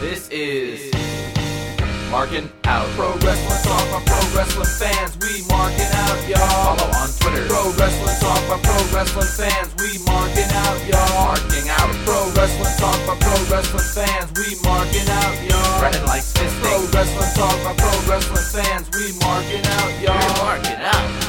This is Marking Out. Pro Wrestling Talk by Pro Wrestling fans. We marking out, y'all. Follow on Twitter. Pro Wrestling Talk by Pro Wrestling fans. We marking out, y'all. Marking out. Pro Wrestling Talk by Pro Wrestling fans. We marking out, y'all. Running like fisting. Pro Wrestling Talk by Pro Wrestling fans. We marking out, y'all. We're marking out.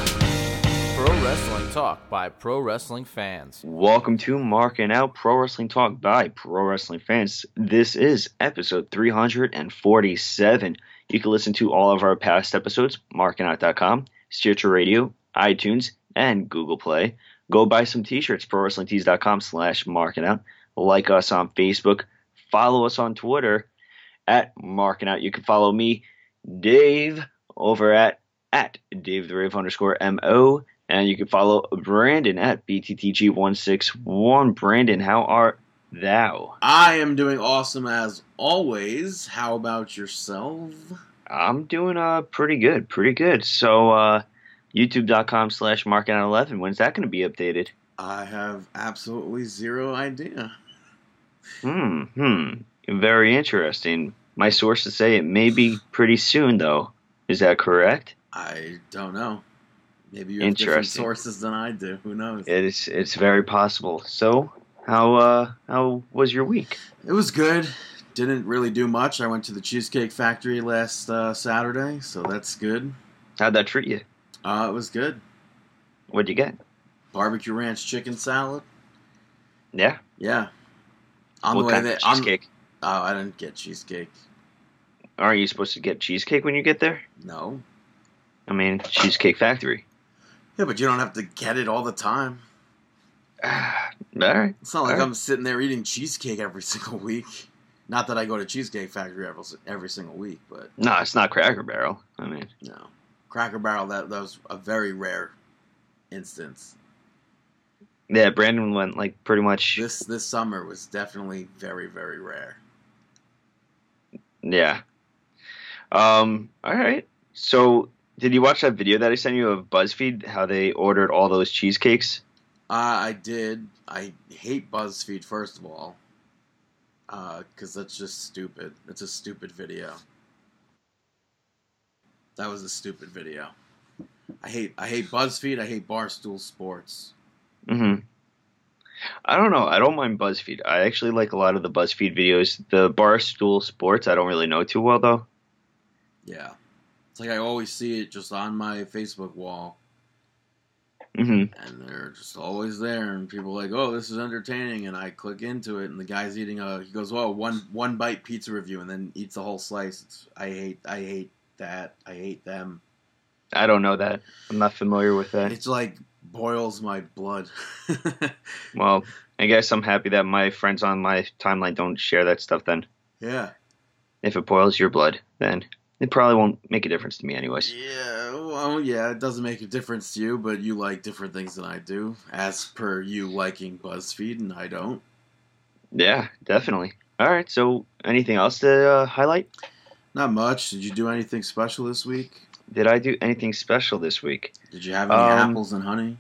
Pro Wrestling Talk by Pro Wrestling fans. Welcome to Marking Out Pro Wrestling Talk by Pro Wrestling Fans. This is episode 347. You can listen to all of our past episodes, markingout.com, Stitcher Radio, iTunes, and Google Play. Go buy some t-shirts, prowrestlingtees.com slash markingout. Like us on Facebook. Follow us on Twitter at markingout. You can follow me, Dave, over at at Dave the Rave underscore MO. And you can follow Brandon at BTTG161. Brandon, how art thou? I am doing awesome as always. How about yourself? I'm doing uh pretty good, pretty good. So uh youtube.com slash markout11, when's that going to be updated? I have absolutely zero idea. Hmm, hmm. Very interesting. My sources say it may be pretty soon, though. Is that correct? I don't know. Maybe you have different sources than I do. Who knows? It is. It's very possible. So, how uh how was your week? It was good. Didn't really do much. I went to the Cheesecake Factory last uh, Saturday, so that's good. How'd that treat you? Uh, it was good. What'd you get? Barbecue ranch chicken salad. Yeah. Yeah. On what the way kind of on- cheesecake? oh, I didn't get cheesecake. Aren't you supposed to get cheesecake when you get there? No. I mean, Cheesecake Factory. Yeah, but you don't have to get it all the time. All right. It's not like Alright. I'm sitting there eating cheesecake every single week. Not that I go to Cheesecake Factory every, every single week, but No, it's not Cracker Barrel. I mean, no. Cracker Barrel, that, that was a very rare instance. yeah, Brandon went like pretty much. This this summer was definitely very, very rare. Yeah. Um. All right. So, did you watch that video that I sent you of BuzzFeed? How they ordered all those cheesecakes? Uh, I did. I hate BuzzFeed, first of all. Because that's just stupid. It's a stupid video. That was a stupid video. I hate I hate BuzzFeed. I hate Barstool Sports. hmm I don't know. I don't mind BuzzFeed. I actually like a lot of the BuzzFeed videos. The Barstool Sports, I don't really know too well though. Yeah. It's like I always see it just on my Facebook wall, hmm and they're just always there, and people are like, "Oh, this is entertaining," and I click into it, and the guy's eating a. He goes, "Well, one one bite pizza review," and then eats the whole slice. It's, I hate I hate that. I hate them. I don't know that. I'm not familiar with that. It's like boils my blood. Well, I guess I'm happy that my friends on my timeline don't share that stuff. Then, yeah. if it boils your blood, then it probably won't make a difference to me, anyways. Yeah, well, yeah, it doesn't make a difference to you, but you like different things than I do, as per you liking BuzzFeed, and I don't. Yeah, definitely. All right. So, anything else to uh, highlight? Not much. Did you do anything special this week? Did I do anything special this week? Did you have any Um, apples and honey?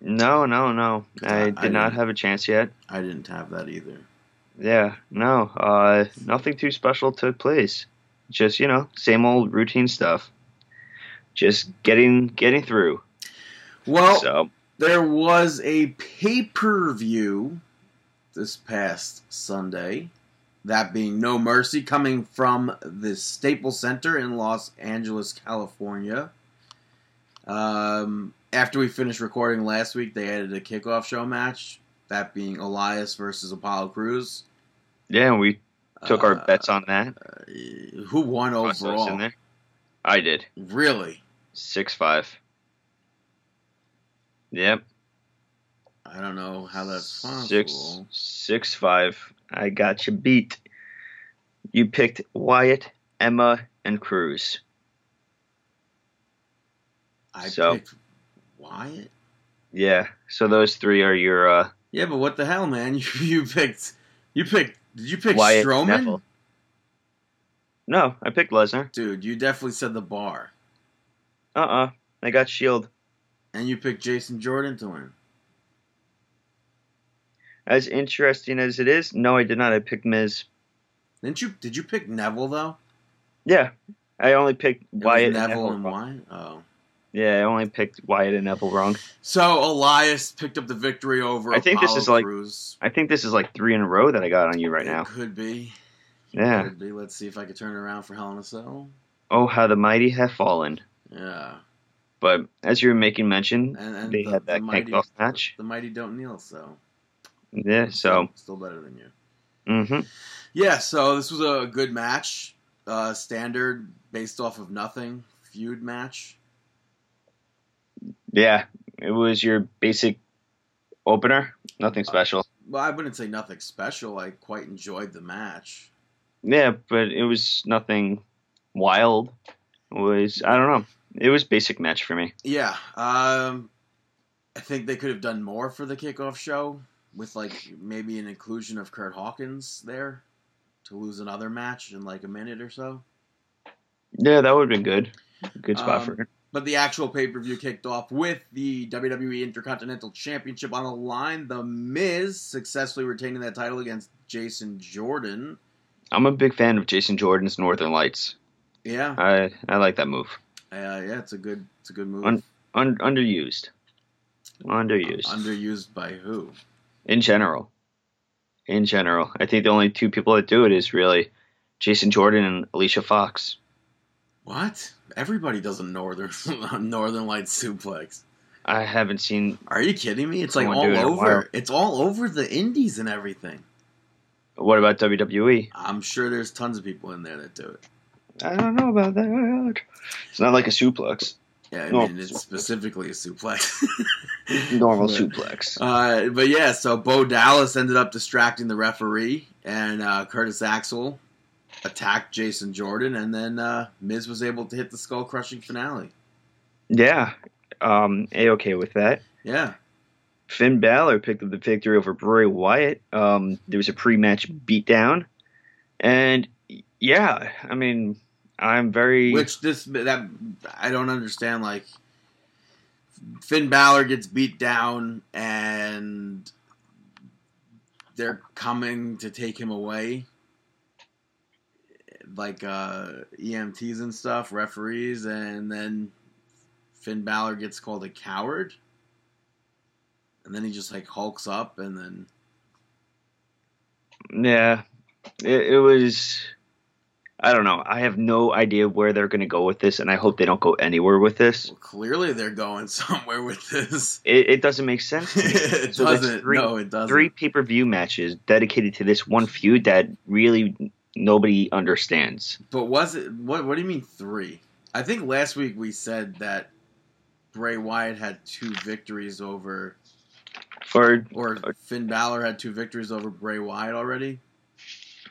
No, no, no. I I- did I not have a chance yet. I didn't have that either. Yeah, no. Uh, nothing too special took place. Just you know, same old routine stuff. Just getting getting through. Well, so there was a pay per view this past Sunday. That being No Mercy, coming from the Staples Center in Los Angeles, California. Um, after we finished recording last week, they added a kickoff show match. That being Elias versus Apollo Crews. yeah, we took our Uh, bets on that. uh, who won Us- us in overall? there. I did Really? six five. Yep. I don't know how that's possible. Six six five. I got you beat. You picked Wyatt, Emma, and Crews. I so- picked Wyatt. Yeah. So those three are your uh, Yeah, but what the hell, man? You, you picked. You picked. Did you pick Wyatt Strowman? Neville. No, I picked Lesnar. Dude, you definitely said the bar, Uh uh I got Shield. and you picked Jason Jordan to win. As interesting as it is, no, I did not. I picked Miz. Didn't you? Did you pick Neville though? Yeah, I only picked Wyatt and Neville Neville. and. Wyatt. Oh. Yeah, I only picked Wyatt and Neville wrong. So Elias picked up the victory over. I think this is like- Crews. I think this is like three in a row that I got on you right It now. Could be. Yeah. Could be. Let's see if I could turn it around for Hell in a Cell. Oh, how the mighty have fallen. Yeah. But as you were making mention, And, and they the, had the that mighty, kicked off match. The mighty don't kneel. So. Yeah, so still better than you. Mm-hmm. Yeah. So this was a good match. Uh, standard based off of nothing feud match. Yeah, it was your basic opener. Nothing special. Well, I wouldn't say nothing special. I quite enjoyed the match. Yeah, but it was nothing wild. It was I don't know. It was basic match for me. Yeah. Um, I think they could have done more for the kickoff show with like maybe an inclusion of Kurt Hawkins there to lose another match in like a minute or so. Yeah, that would have been good. Good spot Um, for it. But the actual pay per view kicked off with the WWE Intercontinental Championship on the line. The Miz successfully retaining that title against Jason Jordan. I'm a big fan of Jason Jordan's Northern Lights. Yeah, I I like that move. uh, yeah, it's a good, it's a good move. Un- Un- underused. Underused. Underused by who? in general. In general, I think the only two people that do it is really Jason Jordan and Alicia Fox. What? Everybody does a northern Northern Light suplex. I haven't seen. Are you kidding me? It's like do it all over. It's all over the indies and everything. What about? WWE? I'm sure there's tons of people in there that do it. I don't know about that. It's not like a suplex. Yeah, I No. mean it's specifically a suplex. Normal But- suplex. Uh, but yeah, so Bo Dallas ended up distracting the referee, and uh, Curtis Axel attacked Jason Jordan, and then uh, Miz was able to hit the skull crushing finale. Yeah, um, a okay with that. Yeah, Finn Balor picked up the victory over Bray Wyatt. Um, there was a pre-match beatdown, and yeah, I mean, I'm very. which this that I don't understand. Like Finn Balor gets beat down, and they're coming to take him away. Like uh, EMTs and stuff, referees, and then Finn Balor gets called a coward, and then he just like hulks up, and then Yeah, it, it was. I don't know. I have no idea where they're going to go with this, and I hope they don't go anywhere with this. well, clearly they're going somewhere with this. It, it doesn't make sense. It So doesn't. three- no, it doesn't. Three pay per view matches dedicated to this one feud that really nobody understands. But was it what? What do you mean three? I think last week we said that Bray Wyatt had two victories over, For or Finn Balor had two victories over Bray Wyatt already,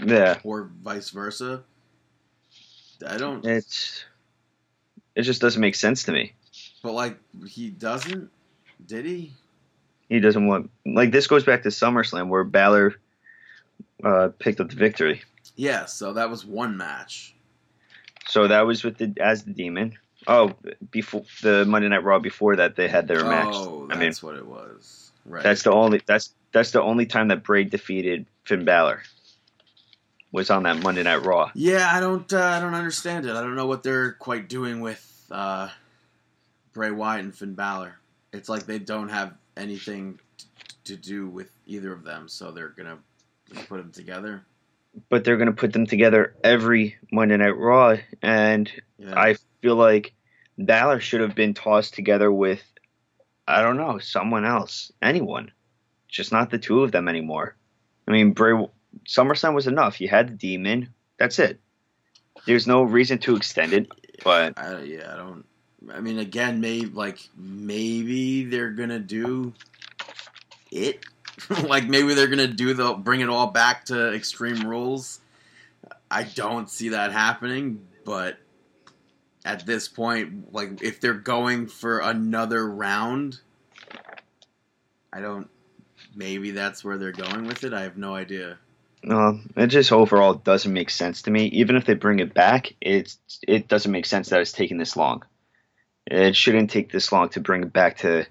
yeah, or vice versa. I don't. it's it just doesn't make sense to me. But like he doesn't. Did he? He doesn't want like this goes back to SummerSlam where Balor uh, picked up the victory. Yeah. So that was one match. So that was with the as the demon. Oh, before the Monday Night Raw before that they had their match. Oh, I that's mean, what it was. Right. that's the only that's that's the only time that Bray defeated Finn Balor. Was on that Monday Night Raw. Yeah, I don't. Uh, I don't understand it. I don't know what they're quite doing with uh, Bray Wyatt and Finn Balor. It's like they don't have anything t- to do with either of them, so they're gonna put them together. But they're gonna put them together every Monday Night Raw, and Yeah. I feel like Balor should have been tossed together with I don't know someone else, anyone, just not the two of them anymore. I mean, Bray SummerSlam was enough. You had the Demon. That's it. There's no reason to extend it, but I, yeah, I don't. I mean, again, maybe like maybe they're gonna do it. like maybe they're gonna do the bring it all back to Extreme Rules. I don't see that happening, but at this point, like if they're going for another round, I don't. Maybe that's where they're going with it. I have no idea. no, it just overall doesn't make sense to me. Even if they bring it back, it's it doesn't make sense that it's taking this long. It shouldn't take this long to bring it back to.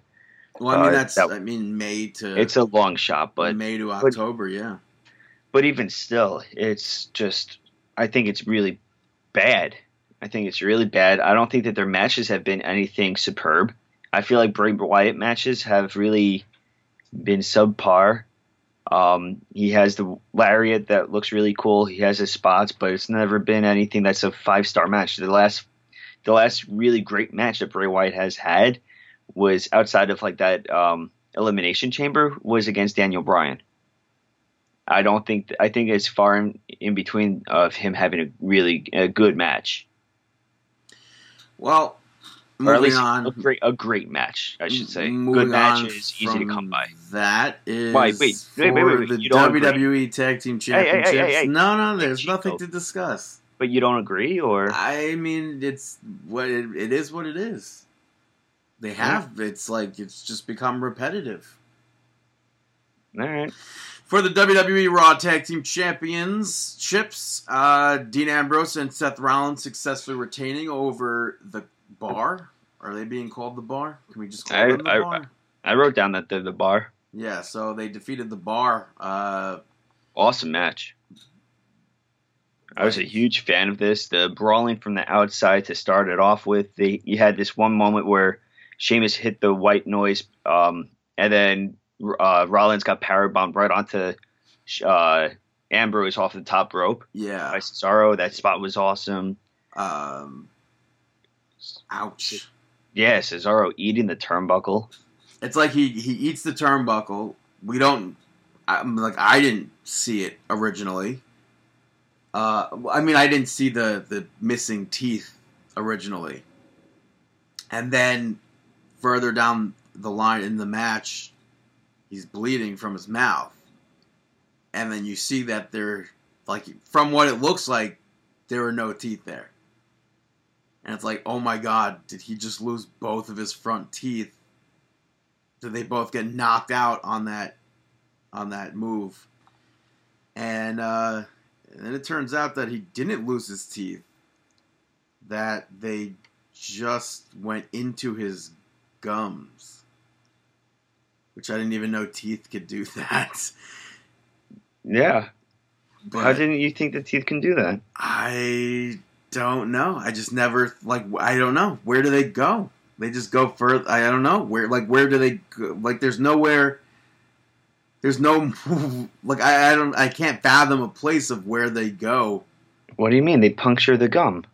Well, I mean Uh, that's that- I mean May to It's a long shot, but May to October, yeah. but even still, it's just I think it's really bad. I think it's really bad. I don't think that their matches have been anything superb. I feel like Bray Wyatt matches have really been subpar. Um, he has the lariat that looks really cool. He has his spots, but it's never been anything that's a five star match. The last, the last really great match that Bray Wyatt has had was outside of like that um, elimination chamber was against Daniel Bryan. I don't think I think it's far in, in between of him having a really a good match, Well, or at moving least on. a great a great match, I should say. Good match on is easy to come by. That is Wait, wait, for wait, wait, wait, the don't WWE Tag Team Hey, hey, hey, hey, Championships. No, no, there's nothing to discuss. But you don't agree, or I mean, it's what it, it is. What it is. They have. It's like it's just become repetitive. all right? For the WWE Raw Tag Team Championships, uh, Dean Ambrose and Seth Rollins successfully retaining over the Bar. Are they being called the Bar? Can we just call I- them the I- Bar? I wrote down that they're the bar. yeah. So they defeated the Bar. Uh, Awesome match. I was a huge fan of this. The brawling from the outside to start it off with. They, you had this one moment where Sheamus hit the white noise, um, and then uh, Rollins got power bombed right onto uh, Ambrose off the top rope yeah. by Cesaro. That spot was awesome. Um, ouch. Yeah, Cesaro eating the turnbuckle. It's like he he eats the turnbuckle. We don't. I'm like I didn't see it originally. Uh, I mean I didn't see the the missing teeth originally, and then further down the line in the match, he's bleeding from his mouth, and then you see that there, like from what it looks like, there were no teeth there. And it's like, oh my god, did he just lose both of his front teeth? Did they both get knocked out on that on that move? And uh it turns out that he didn't lose his teeth. That they just went into his gums. Which I didn't even know teeth could do that. Yeah. But How didn't you think the teeth can do that? I don't know. I just never like. I don't know. Where do they go? They just go further. I don't know where. Like where do they? Go? Like there's nowhere. There's no like I, I don't I can't fathom a place of where they go. What do you mean? They puncture the gum.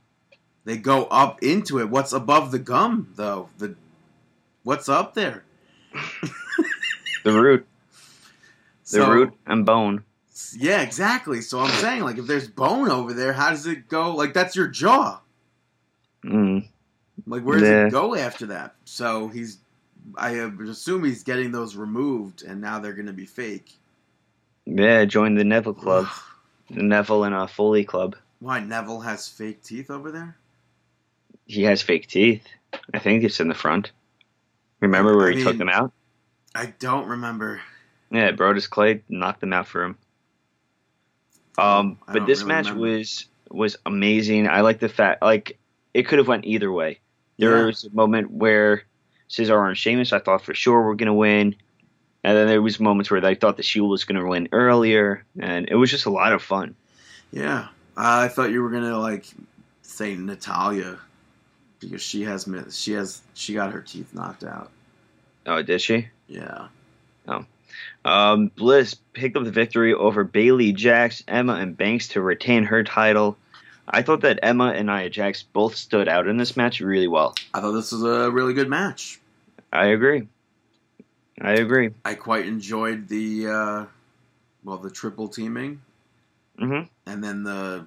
They go up into it. What's above the gum though? The what's up there? The root. The So- root and bone. Yeah, exactly. So I'm saying like if there's bone over there, how does it go? Like that's your jaw. Mm. Like, where does Yeah. it go after that? So he's, I assume he's getting those removed, and now they're going to be fake. Yeah, join the Neville Club. The Neville and a Foley Club. Why Neville has fake teeth over there? He has fake teeth. I think it's in the front. Remember where I he took mean- them out? I don't remember. Yeah, Brodus Clay knocked them out for him. Um, but this really match remember. was was amazing. I like the fact like it could have went either way. There Yeah. was a moment where Cesaro and Sheamus, I thought for sure were gonna win, and then there was moments where I thought the Shield was gonna win earlier, and it was just a lot of fun. Yeah, I thought you were going to like say Natalia because she has mi- she has she got her teeth knocked out. Oh, did she? Yeah, Oh. Um, Bliss picked up the victory over Bayley, Jax, Emma, and Banks to retain her title. I thought that Emma and Nia Jax both stood out in this match really well. I thought this was a really good match. I agree. I agree. I quite enjoyed the uh, well the triple teaming. hmm and then the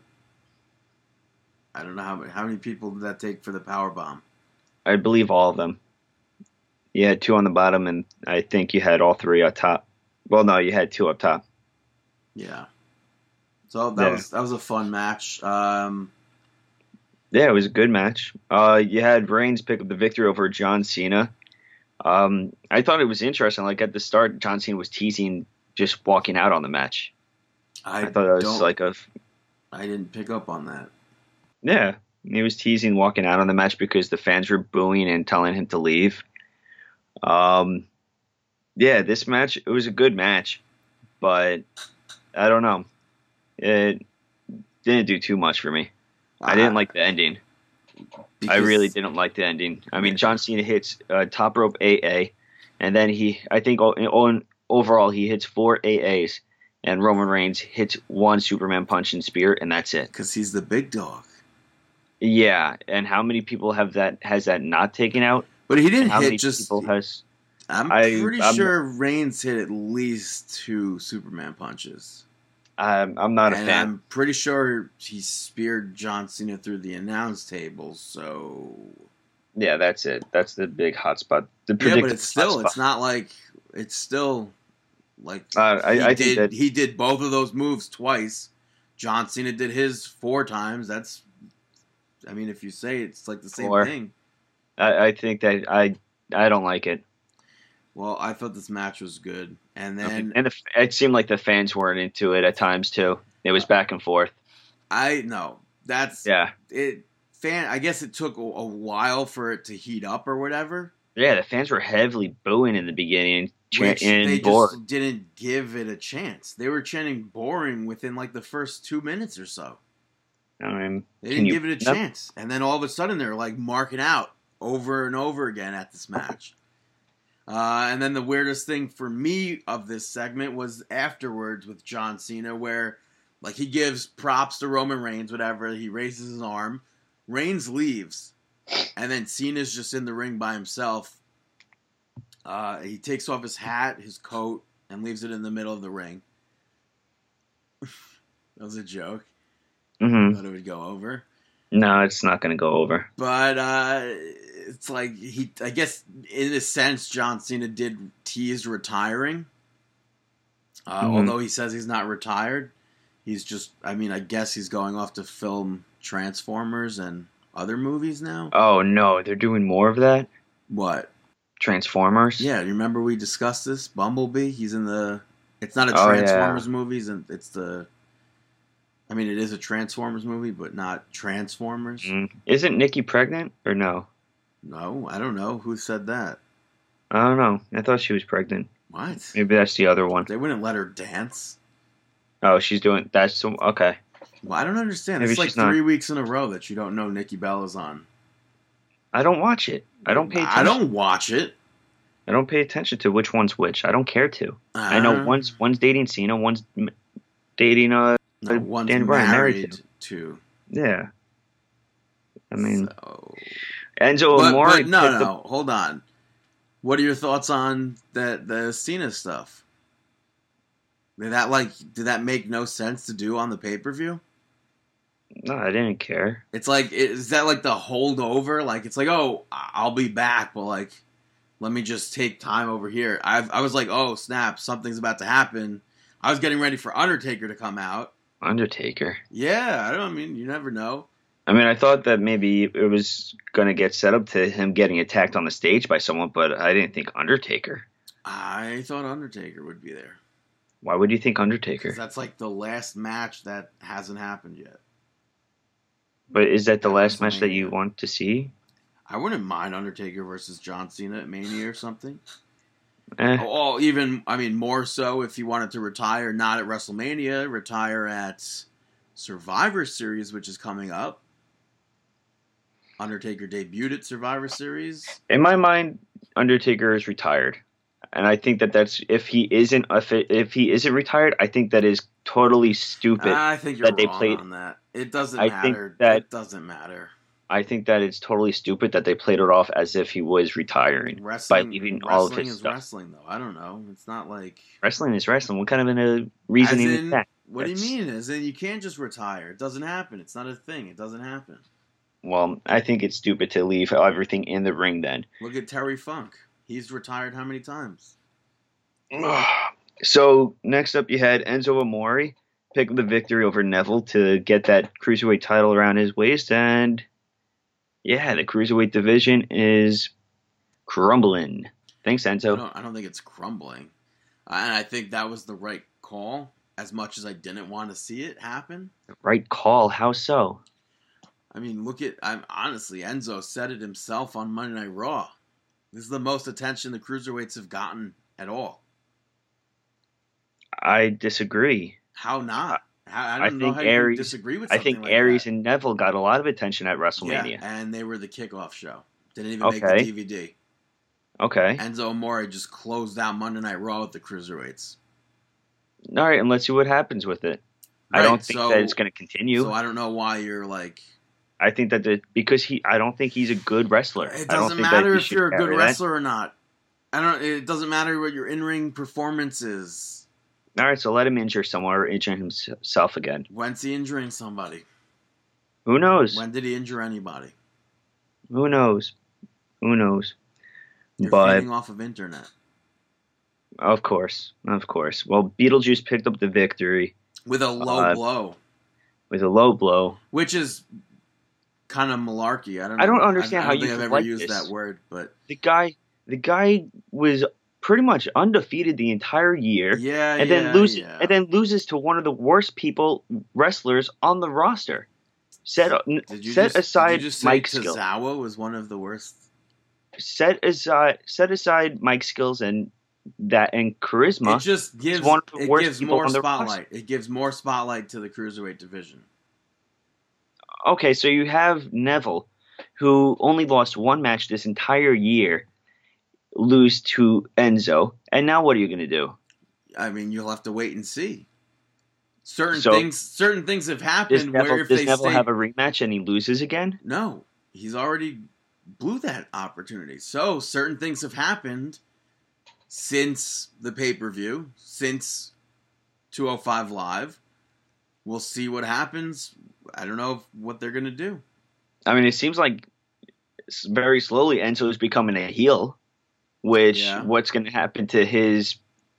I don't know how many, how many people did that take for the power bomb. I believe all of them. You had two on the bottom, and I think you had all three up top. Well, no, you had two up top. Yeah. So that Yeah. was that was a fun match. Um, Yeah, it was a good match. Uh, you had Reigns pick up the victory over John Cena. Um, I thought it was interesting. Like at the start, John Cena was teasing just walking out on the match. I, I, thought that was like a I didn't pick up on that. Yeah, he was teasing walking out on the match because the fans were booing and telling him to leave. Um, yeah, this match it was a good match, but I don't know. it didn't do too much for me. I didn't like the ending. I really didn't like the ending. I mean, John Cena hits uh, top rope AA, and then he, I think, on overall he hits four AAs, and Roman Reigns hits one Superman punch and spear, and that's it. because he's the big dog. Yeah, and how many people have that has that not taken out? But he didn't And hit just. has? I'm I- pretty I'm- sure Reigns hit at least two Superman punches. I'm, I'm not a fan. I'm pretty sure he speared John Cena through the announce table. So Yeah, that's it. That's the big hotspot. The yeah, but it's still hot it's not like it's still like Uh, I, I did think that he did both of those moves twice. John Cena did his four times. That's I mean, if you say it's like the same thing. I, I think that I I don't like it. Well, I thought this match was good, and then and the, it seemed like the fans weren't into it at times too. It was back and forth. I know that's Yeah, it. Fan, I guess it took a, a while for it to heat up or whatever. yeah. The fans were heavily booing in the beginning, Which chanting they bored. just didn't give it a chance. They were chanting boring within like the first two minutes or so. I mean, They didn't you- give it a chance. And then all of a sudden they're like marking out over and over again at this match. Uh, and then the weirdest thing for me of this segment was afterwards with John Cena, where like he gives props to Roman Reigns, whatever. He raises his arm. Reigns leaves. And then Cena's just in the ring by himself. Uh, he takes off his hat, his coat, and leaves it in the middle of the ring. that was a joke. Hmm Thought it would go over. no, it's not going to go over. But uh, it's like he, I guess, in a sense, John Cena did tease retiring. Uh, Mhm. Although he says he's not retired, he's just. I mean, I guess he's going off to film Transformers and other movies now. Oh no, they're doing more of that. What? Transformers. Yeah, you remember we discussed this? Bumblebee. He's in the. It's not a Oh, yeah. Transformers movie. It's the. I mean, it is a Transformers movie, but not Transformers. Mm. Isn't Nikki pregnant or no? No, I don't know who said that. I don't know. I thought she was pregnant. What? Maybe that's the other one. They wouldn't let her dance. Oh, she's doing that's so okay. Well, I don't understand. Maybe it's like she's not. three weeks in a row that you don't know Nikki Bella's on. I don't watch it. I don't pay. Attention. I don't watch it. I don't pay attention to which one's which. I don't care to. I know Uh, one's one's dating Cena, one's dating uh no, one's Dan Bryan married married to. yeah. I mean so. Enzo but, Amore. but no, picked the- no, hold on. What are your thoughts on that the Cena stuff? Did that like did that make no sense to do on the pay per view? no, I didn't care. It's like is that like the holdover? Like it's like oh I'll be back, but like let me just take time over here. I I was like oh snap something's about to happen. I was getting ready for Undertaker to come out. Undertaker. Yeah, I don't I mean you never know. I mean, I thought that maybe it was gonna get set up to him getting attacked on the stage by someone, but I didn't think Undertaker. I thought Undertaker would be there Why would you think Undertaker? because that's like the last match that hasn't happened yet. But is that the At last match that you want to see? I wouldn't mind Undertaker versus John Cena at Mania or something. Eh, Oh, even I mean more so if he wanted to retire not at WrestleMania, retire at Survivor Series, which is coming up. Undertaker debuted at Survivor Series. in my mind, Undertaker is retired, and I think that that's if he isn't if, it, if he isn't retired, I think that is totally stupid. I think you're that they played- on that. It doesn't I think matter. that- it doesn't matter. I think that it's totally stupid that they played it off as if he was retiring. Wrestling, leaving all of his is stuff. wrestling, though. I don't know. It's not like Wrestling is wrestling. What kind of a reasoning As is that? What do you mean? Is in, you can't just retire. It doesn't happen. It's not a thing. It doesn't happen. Well, I think it's stupid to leave everything in the ring then. Look at Terry Funk. He's retired how many times? so next up, you had Enzo Amore pick up the victory over Neville to get that cruiserweight title around his waist, and yeah, the cruiserweight division is crumbling. Thanks, I Enzo. don't, I don't think it's crumbling. And I think that was the right call, as much as I didn't want to see it happen. Right call. How so? I mean, look at, I'm honestly, Enzo said it himself on Monday Night Raw. This is the most attention the cruiserweights have gotten at all. I disagree. How not? I, I don't I know think how Aries- can disagree with I think like Aries that. and Neville got a lot of attention at WrestleMania. Yeah, and they were the kickoff show. Didn't even Okay. make the DVD. Okay. Enzo Amore just closed out Monday Night Raw with the cruiserweights. All right, and let's see what happens with it. I don't think so- that it's going to continue. So I don't know why you're like. I think that the, because he, I don't think he's a good wrestler. It I don't doesn't think that matter if you're a good carry that. wrestler or not. I don't. It doesn't matter what your in-ring performance is. All right, so let him injure someone or injure himself again. When's he injuring somebody? Who knows? When did he injure anybody? Who knows? Who knows? You're but feeding off of internet of course, of course. Well, Beetlejuice picked up the victory with a low Uh, blow, with a low blow. which is kind of malarkey. I don't. Know. I don't understand I, how don't you think I've ever like used this. that word, but The guy, the guy was pretty much undefeated the entire year. yeah, and yeah, then loses yeah. and then loses to one of the worst people wrestlers on the roster. Set set just, aside did you just say mic skill. Tozawa was one of the worst. Set aside set aside mic skills and that and charisma. It just gives one of the it worst gives people more on the spotlight. It gives more spotlight to the cruiserweight division. okay, so you have Neville, who only lost one match this entire year, lose to Enzo, and now what are you going to do? I mean, you'll have to wait and see. Certain So- things, certain things have Does happened Neville, where if does they Neville stay, have a rematch and he loses again? no, he's already blew that opportunity. So certain things have happened since the pay per view, since 205 Live. We'll see what happens. I don't know what they're gonna do. I mean, it seems like very slowly Enzo is becoming a heel, which Yeah. what's going to happen to his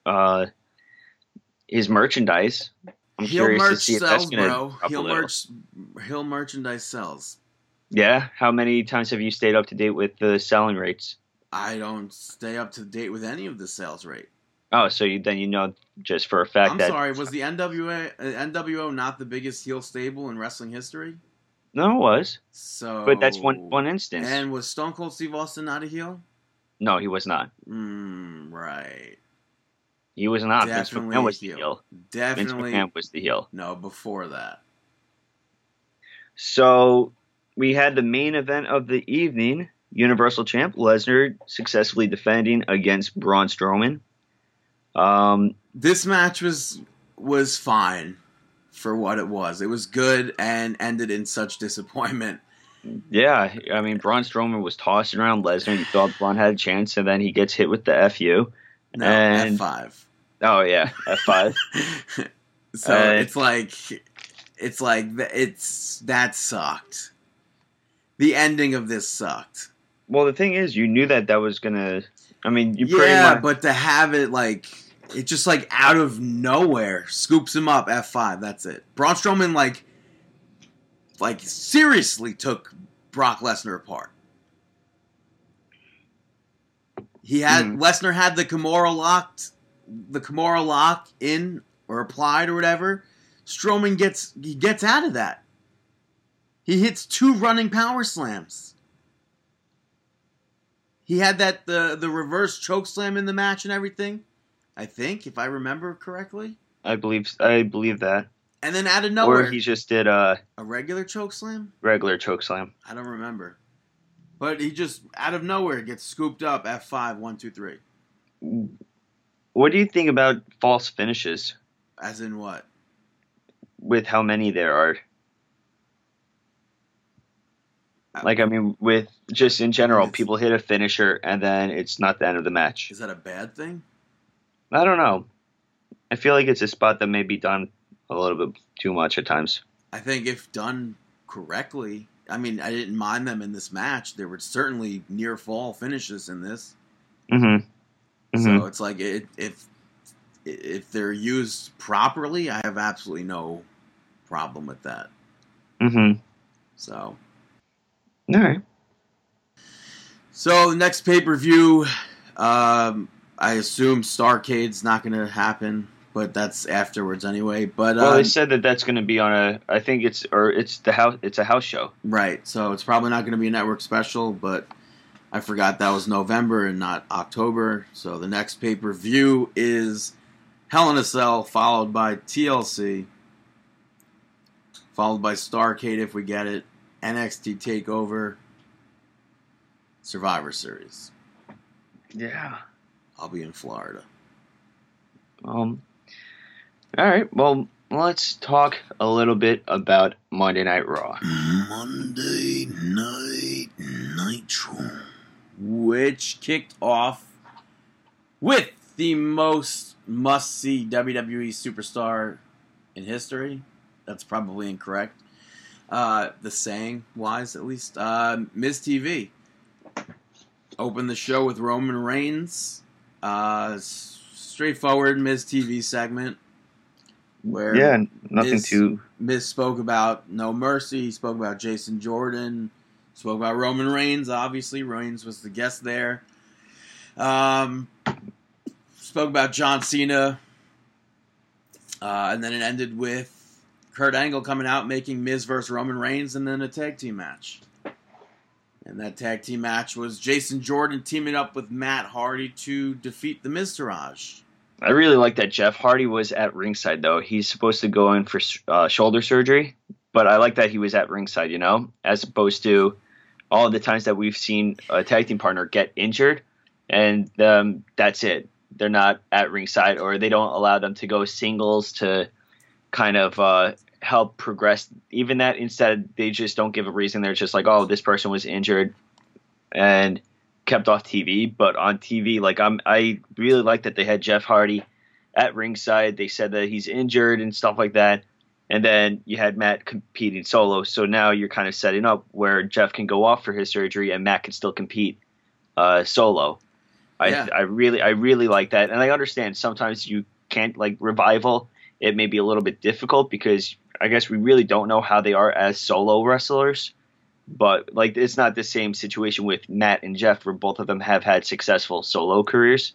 uh, his merchandise? I'm Heel curious to see if that's going to bro. drop a Heel little. merch, heel merchandise sells. Yeah, how many times have you stayed up to date with the selling rates? I don't stay up to date with any of the sales rate. Oh, so you, then you know just for a fact I'm that sorry, was the NWA uh, NWO not the biggest heel stable in wrestling history? no, it was, So, but that's one one instance. And was Stone Cold Steve Austin not a heel? No, he was not. Mm, right. He was not. Vince Definitely McMahon was a the heel. heel. Vince Definitely. McMahon was the heel. No, before that. So we had the main event of the evening. Universal Champ Lesnar successfully defending against Braun Strowman. Um, This match was was fine for what it was. It was good and ended in such disappointment. Yeah, I mean Braun Strowman was tossing around Lesnar. You thought Braun had a chance, and then he gets hit with the fu. No, And- F five. Oh yeah, F five. so Uh, it's like it's like it's that sucked. The ending of this sucked. well, the thing is, you knew that that was gonna. I mean, you yeah, much. but to have it like it just like out of nowhere scoops him up F five. That's it. Braun Strowman like like seriously took Brock Lesnar apart. He had Mhm. Lesnar had the Kimura locked, the Kimura lock in or applied or whatever. Strowman gets he gets out of that. He hits two running power slams. He had that the the reverse choke slam in the match and everything. I think, if I remember correctly. I believe I believe that. And then out of nowhere, Or he just did a a regular choke slam. regular choke slam. I don't remember, but he just out of nowhere gets scooped up. F five one two three. What do you think about false finishes? As in what? With how many there are? Uh, like I mean, with just in general, people hit a finisher and then it's not the end of the match. Is that a bad thing? I don't know. I feel like it's a spot that may be done a little bit too much at times. I think if done correctly, I mean, I didn't mind them in this match. There were certainly near fall finishes in this. Mm-hmm. mm-hmm. So it's like it, if if they're used properly, I have absolutely no problem with that. mm-hmm. So All right. so the next pay per view, um, I assume Starcade's not going to happen, but that's afterwards anyway. But Well, um, they said that that's going to be on a. I think it's or it's the house. It's a house show. right, so it's probably not going to be a network special, but. I forgot that was November and not October. So the next pay per view is Hell in a Cell, followed by TLC. followed by Starcade if we get it, NXT Takeover, Survivor Series. Yeah. I'll be in Florida. Um. All right. Well, let's talk a little bit about Monday Night Raw. Monday Night Nitro, which kicked off with the most must-see WWE superstar in history. That's probably incorrect. Uh, the saying wise, at least. Uh, Miz TV opened the show with Roman Reigns. Uh, straightforward Miz TV segment where Yeah. Nothing Miz- too. Miz spoke about No Mercy. He spoke about Jason Jordan. Spoke about Roman Reigns. Obviously, Reigns was the guest there. Um, spoke about John Cena. Uh, and then it ended with Kurt Angle coming out, making Miz versus Roman Reigns, and then a tag team match. And that tag team match was Jason Jordan teaming up with Matt Hardy to defeat the Miztourage. I really like that Jeff Hardy was at ringside though. He's supposed to go in for uh, shoulder surgery, but I like that he was at ringside. You know, as opposed to all the times that we've seen a tag team partner get injured, and um, that's it. They're not at ringside, or they don't allow them to go singles to kind of uh, help progress. Even that, instead, they just don't give a reason. They're just like, oh, this person was injured, and kept off TV, but on TV, like I'm, I really like that they had Jeff Hardy at ringside. They said that he's injured and stuff like that, and then you had Matt competing solo. So now you're kind of setting up where Jeff can go off for his surgery and Matt can still compete uh, solo. I, Yeah. I really, I really like that, and I understand sometimes you can't like revival. It may be a little bit difficult because I guess we really don't know how they are as solo wrestlers but like it's not the same situation with Matt and Jeff where both of them have had successful solo careers.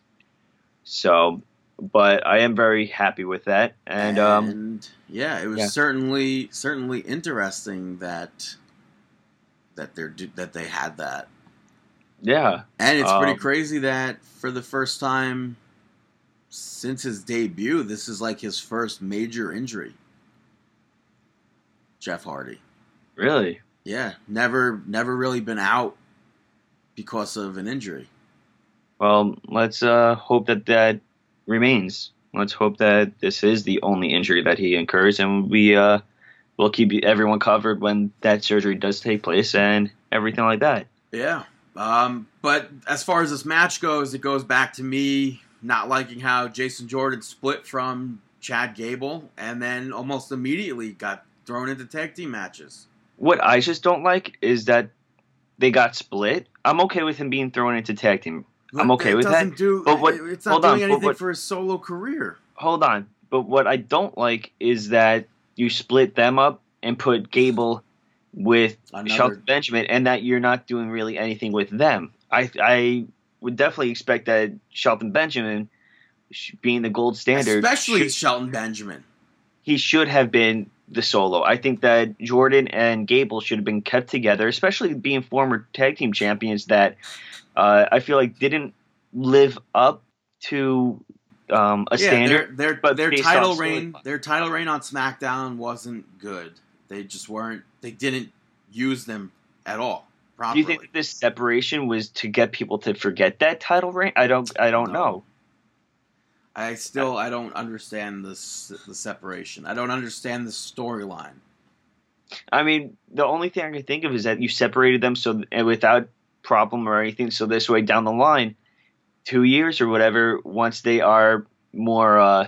So, but I am very happy with that, and um, And, yeah, it was yeah. certainly certainly interesting that that they're that they had that, yeah, and it's pretty Um, crazy that for the first time since his debut, this is like his first major injury. Jeff Hardy, really, yeah, never never really been out because of an injury. well, let's uh, hope that that remains. Let's hope that this is the only injury that he incurs, and we uh, will keep everyone covered when that surgery does take place and everything like that. Yeah. Um, but as far as this match goes, it goes back to me not liking how Jason Jordan split from Chad Gable and then almost immediately got thrown into tag team matches. What I just don't like is that they got split. I'm okay with him being thrown into tag team. I'm okay It with that, doesn't Do, but what- it's not hold doing on, anything what- for his solo career. Hold on, but what I don't like is that you split them up and put Gable with Another- Shelton Benjamin, and that you're not doing really anything with them. I I would definitely expect that Shelton Benjamin, being the gold standard, Especially should- Shelton Benjamin. he should have been the solo. I think that Jordan and Gable should have been kept together, especially being former tag team champions that uh, I feel like didn't live up to um, a yeah, standard. their their, but their title reign their title reign on SmackDown wasn't good. They just weren't they didn't use them at all Do you think this separation was to get people to forget that title reign? I don't. I don't No. know. I still I don't understand this the separation. I don't understand the storyline. I mean, the only thing I can think of is that you separated them so without problem or anything. So this way, down the line, two years or whatever, once they are more uh,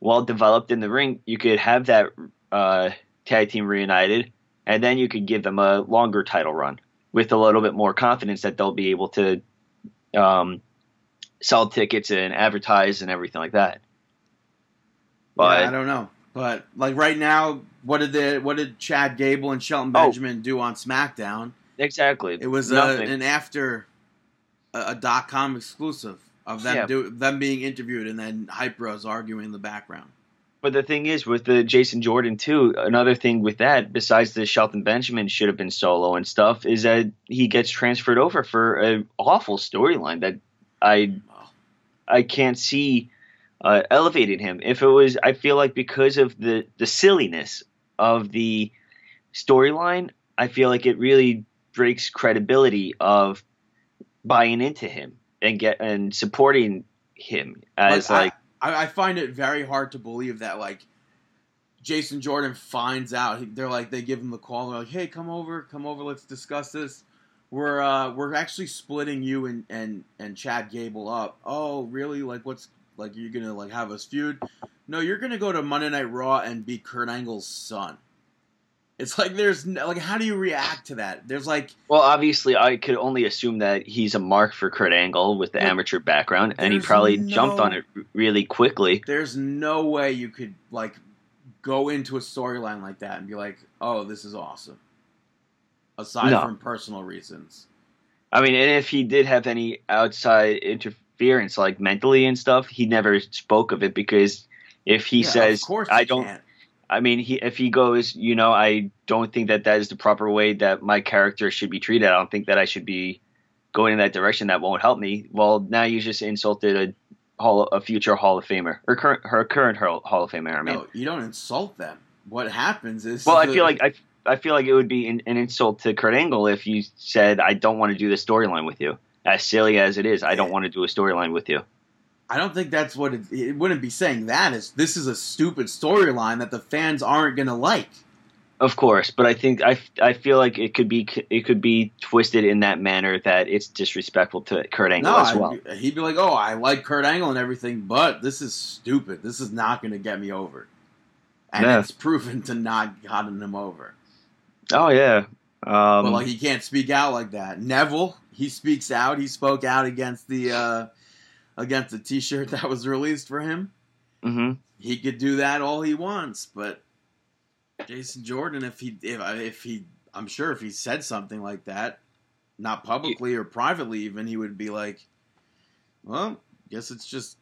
well developed in the ring, you could have that uh, tag team reunited, and then you could give them a longer title run with a little bit more confidence that they'll be able to um, sell tickets and advertise and everything like that. But yeah, I don't know. But like right now, what did the what did Chad Gable and Shelton Oh. Benjamin do on SmackDown? exactly, It was uh, a, an after a, a dot com exclusive of them Yeah. do them being interviewed and then Hype Bros arguing in the background. But the thing is, with the Jason Jordan too, another thing with that, besides the Shelton Benjamin should have been solo and stuff, is that he gets transferred over for an awful storyline that I Oh. I can't see uh, elevating him. If it was, I feel like because of the the silliness of the storyline, I feel like it really breaks credibility of buying into him and get and supporting him as Like, like, I, I find it very hard to believe that like Jason Jordan finds out. They're like they give him the call. They're like, "Hey, come over, come over. Let's discuss this. We're uh we're actually splitting you and and and Chad Gable up. Oh, really? Like what's like you're gonna like have us feud? No, you're gonna go to Monday Night Raw and be Kurt Angle's son. It's like there's no, like how do you react to that? There's like well, obviously, I could only assume that he's a mark for Kurt Angle with the amateur background, and he probably no- jumped on it really quickly. there's no way you could like go into a storyline like that and be like, "Oh, this is awesome." Aside No. from personal reasons, I mean, and if he did have any outside interference, like mentally and stuff, he never spoke of it because if he Yeah, says, of course "I don't," can't. I mean, he if he goes, you know, I don't think that that is the proper way that my character should be treated. I don't think that I should be going in that direction. That won't help me. Well, now you just insulted a hall, a future Hall of Famer or current her current Hall of Famer. I mean, no, you don't insult them. What happens is well, I feel like I. I feel like it would be an, an insult to Kurt Angle if you said, "I don't want to do this storyline with you." As silly as it is, I don't want to do a storyline with you. I don't think that's what it, it wouldn't be saying. That is, this is a stupid storyline that the fans aren't gonna like. Of course, but I think I, I feel like it could be it could be twisted in that manner that it's disrespectful to Kurt Angle No, as well. I'd- he'd be like, "Oh, I like Kurt Angle and everything, but this is stupid. This is not gonna get me over." And Yeah. it's proven to not gotten him over. Oh yeah, um, but like he can't speak out like that. Neville, he speaks out. He spoke out against the uh, against the T-shirt that was released for him. mhm. He could do that all he wants, but Jason Jordan, if he if if he, I'm sure if he said something like that, not publicly or privately, even he would be like, "Well, guess it's just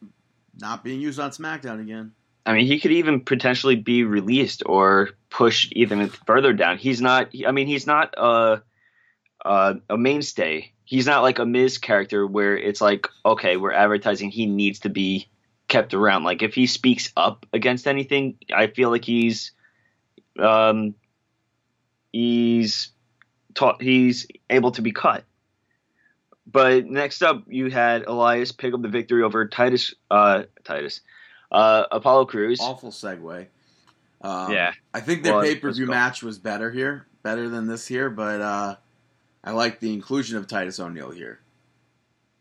not being used on SmackDown again." I mean, he could even potentially be released or pushed even further down. He's not. I mean, he's not a a, a mainstay. He's not like a Miz character where it's like, okay, we're advertising he needs to be kept around. Like if he speaks up against anything, I feel like he's um he's taught he's able to be cut. But next up, you had Elias pick up the victory over Titus. Uh, Titus. Uh, Apollo Crews. Awful segue. Um, Yeah. I think their Well, pay per view match was better here, better than this here, but uh, I like the inclusion of Titus O'Neil here.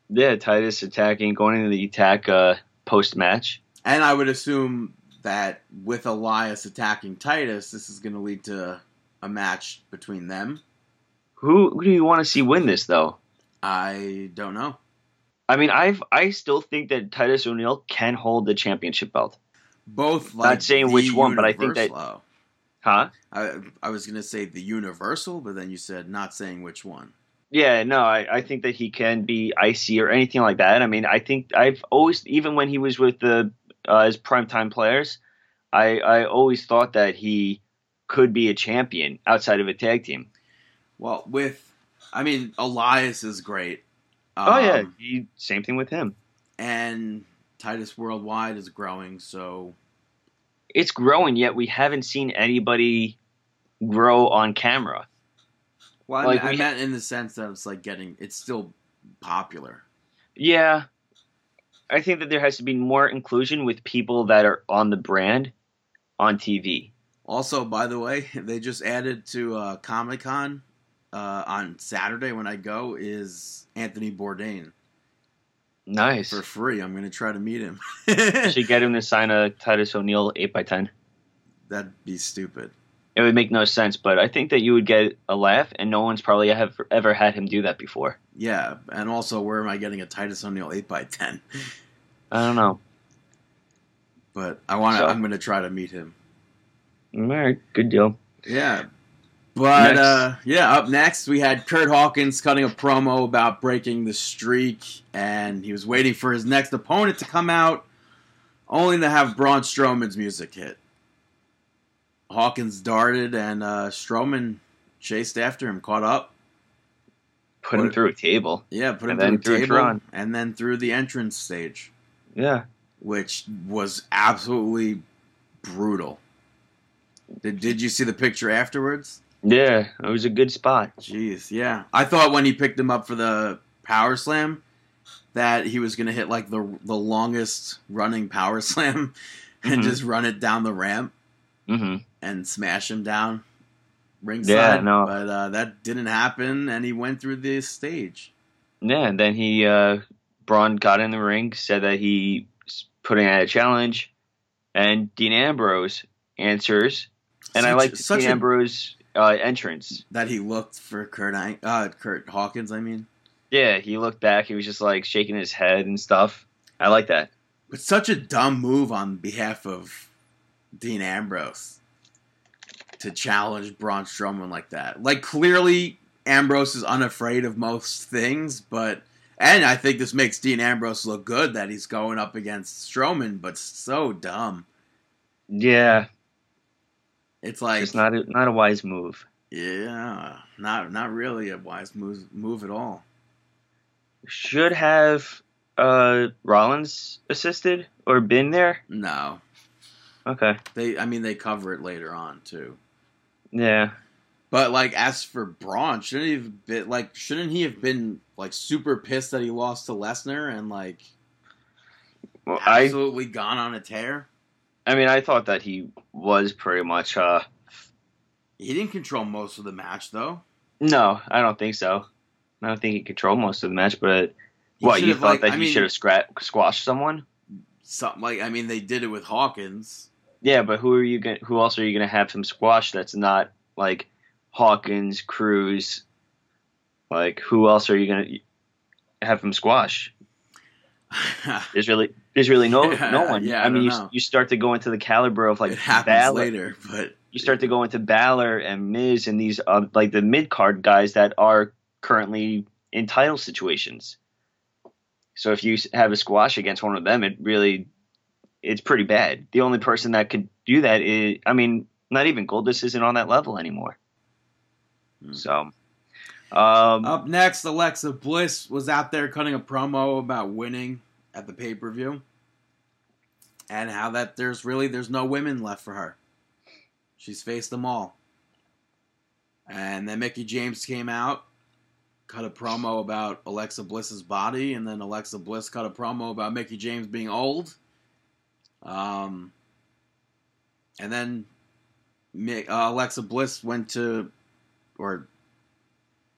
Yeah, Titus attacking, going into the attack uh, post match. And I would assume that with Elias attacking Titus, this is going to lead to a match between them. Who, who do you want to see win this though? I don't know. I mean, I've I still think that Titus O'Neil can hold the championship belt. Both like saying the which one, but I think that- Universal- Huh? I I was going to say the Universal, but then you said not saying which one. Yeah, no, I, I think that he can be IC or anything like that. I mean, I think I've always, even when he was with the uh, his primetime players, I I always thought that he could be a champion outside of a tag team. Well, with I mean Elias is great. Oh yeah, Um, he, same thing with him. and Titus Worldwide is growing, so It's growing, yet we haven't seen anybody grow on camera. well, I, Like, mean, I meant in the sense that it's like getting it's still popular. Yeah. I think that there has to be more inclusion with people that are on the brand on TV. Also, by the way, they just added to uh, Comic Con uh, on Saturday when I go is Anthony Bourdain Nice. for free. I'm going to try to meet him. Should get him to sign a Titus O'Neil 8x10. That'd be stupid. It would make no sense, but I think that you would get a laugh, and no one's probably have ever had him do that before. Yeah, and also, where am I getting a Titus O'Neil 8x10? I don't know. But I want. to So- I'm going to try to meet him. All right, good deal. Yeah. But uh, yeah, up next we had Kurt Hawkins cutting a promo about breaking the streak, and he was waiting for his next opponent to come out, only to have Braun Strowman's music hit. Hawkins darted, and uh, Strowman chased after him, caught up. Put him What- through a table. Yeah, put him through a table, Tron. and then through the entrance stage, Yeah. which was absolutely brutal. Did, did you see the picture afterwards? Yeah, it was a good spot. Jeez, yeah. I thought when he picked him up for the power slam that he was gonna hit like the the longest running power slam and Mhm. just run it down the ramp hmm and smash him down ringside. Yeah, no. But uh, that didn't happen, and he went through the stage. Yeah, and then he uh Braun got in the ring, said that he putting out a challenge, and Dean Ambrose answers, and I like such Dean Ambrose uh, entrance. that he looked for Kurt uh, Kurt Hawkins. I mean, Yeah, he looked back. He was just like shaking his head and stuff. I like that. but such a dumb move on behalf of Dean Ambrose to challenge Braun Strowman like that. Like clearly, Ambrose is unafraid of most things, but and I think this makes Dean Ambrose look good that he's going up against Strowman, but so dumb. Yeah, It's like it's not a, not a wise move. yeah, not not really a wise move move at all. Should have uh Rollins assisted or been there. No, Okay. they I mean they cover it later on too. Yeah. But like, as for Braun, shouldn't he have been like? Shouldn't he have been like super pissed that he lost to Lesnar and like Well, I absolutely gone on a tear? I mean I thought that he was pretty much uh He didn't control most of the match though. no, I don't think so. I don't think he controlled most of the match, but He what you thought like, that I he should have scra- squashed someone? something like I mean they did it with Hawkins. Yeah, but who are you going who else are you going to have him squash that's not like Hawkins, Crews? Like who else are you going to have him squash? There's really there's really no Yeah, no one. yeah, I I mean, you, know. you start to go into the caliber of like it happens Balor. later, but You start to go into Balor and Miz and these uh, like the mid card guys that are currently in title situations. So if you have a squash against one of them, it really it's pretty bad. The only person that could do that is I mean, not even Goldust isn't on that level anymore. Hmm. So um Up next, Alexa Bliss was out there cutting a promo about winning at the pay per view, and how that there's really there's no women left for her. She's faced them all, and then Mickie James came out, cut a promo about Alexa Bliss's body, and then Alexa Bliss cut a promo about Mickie James being old. Um, and then uh, Alexa Bliss went to, or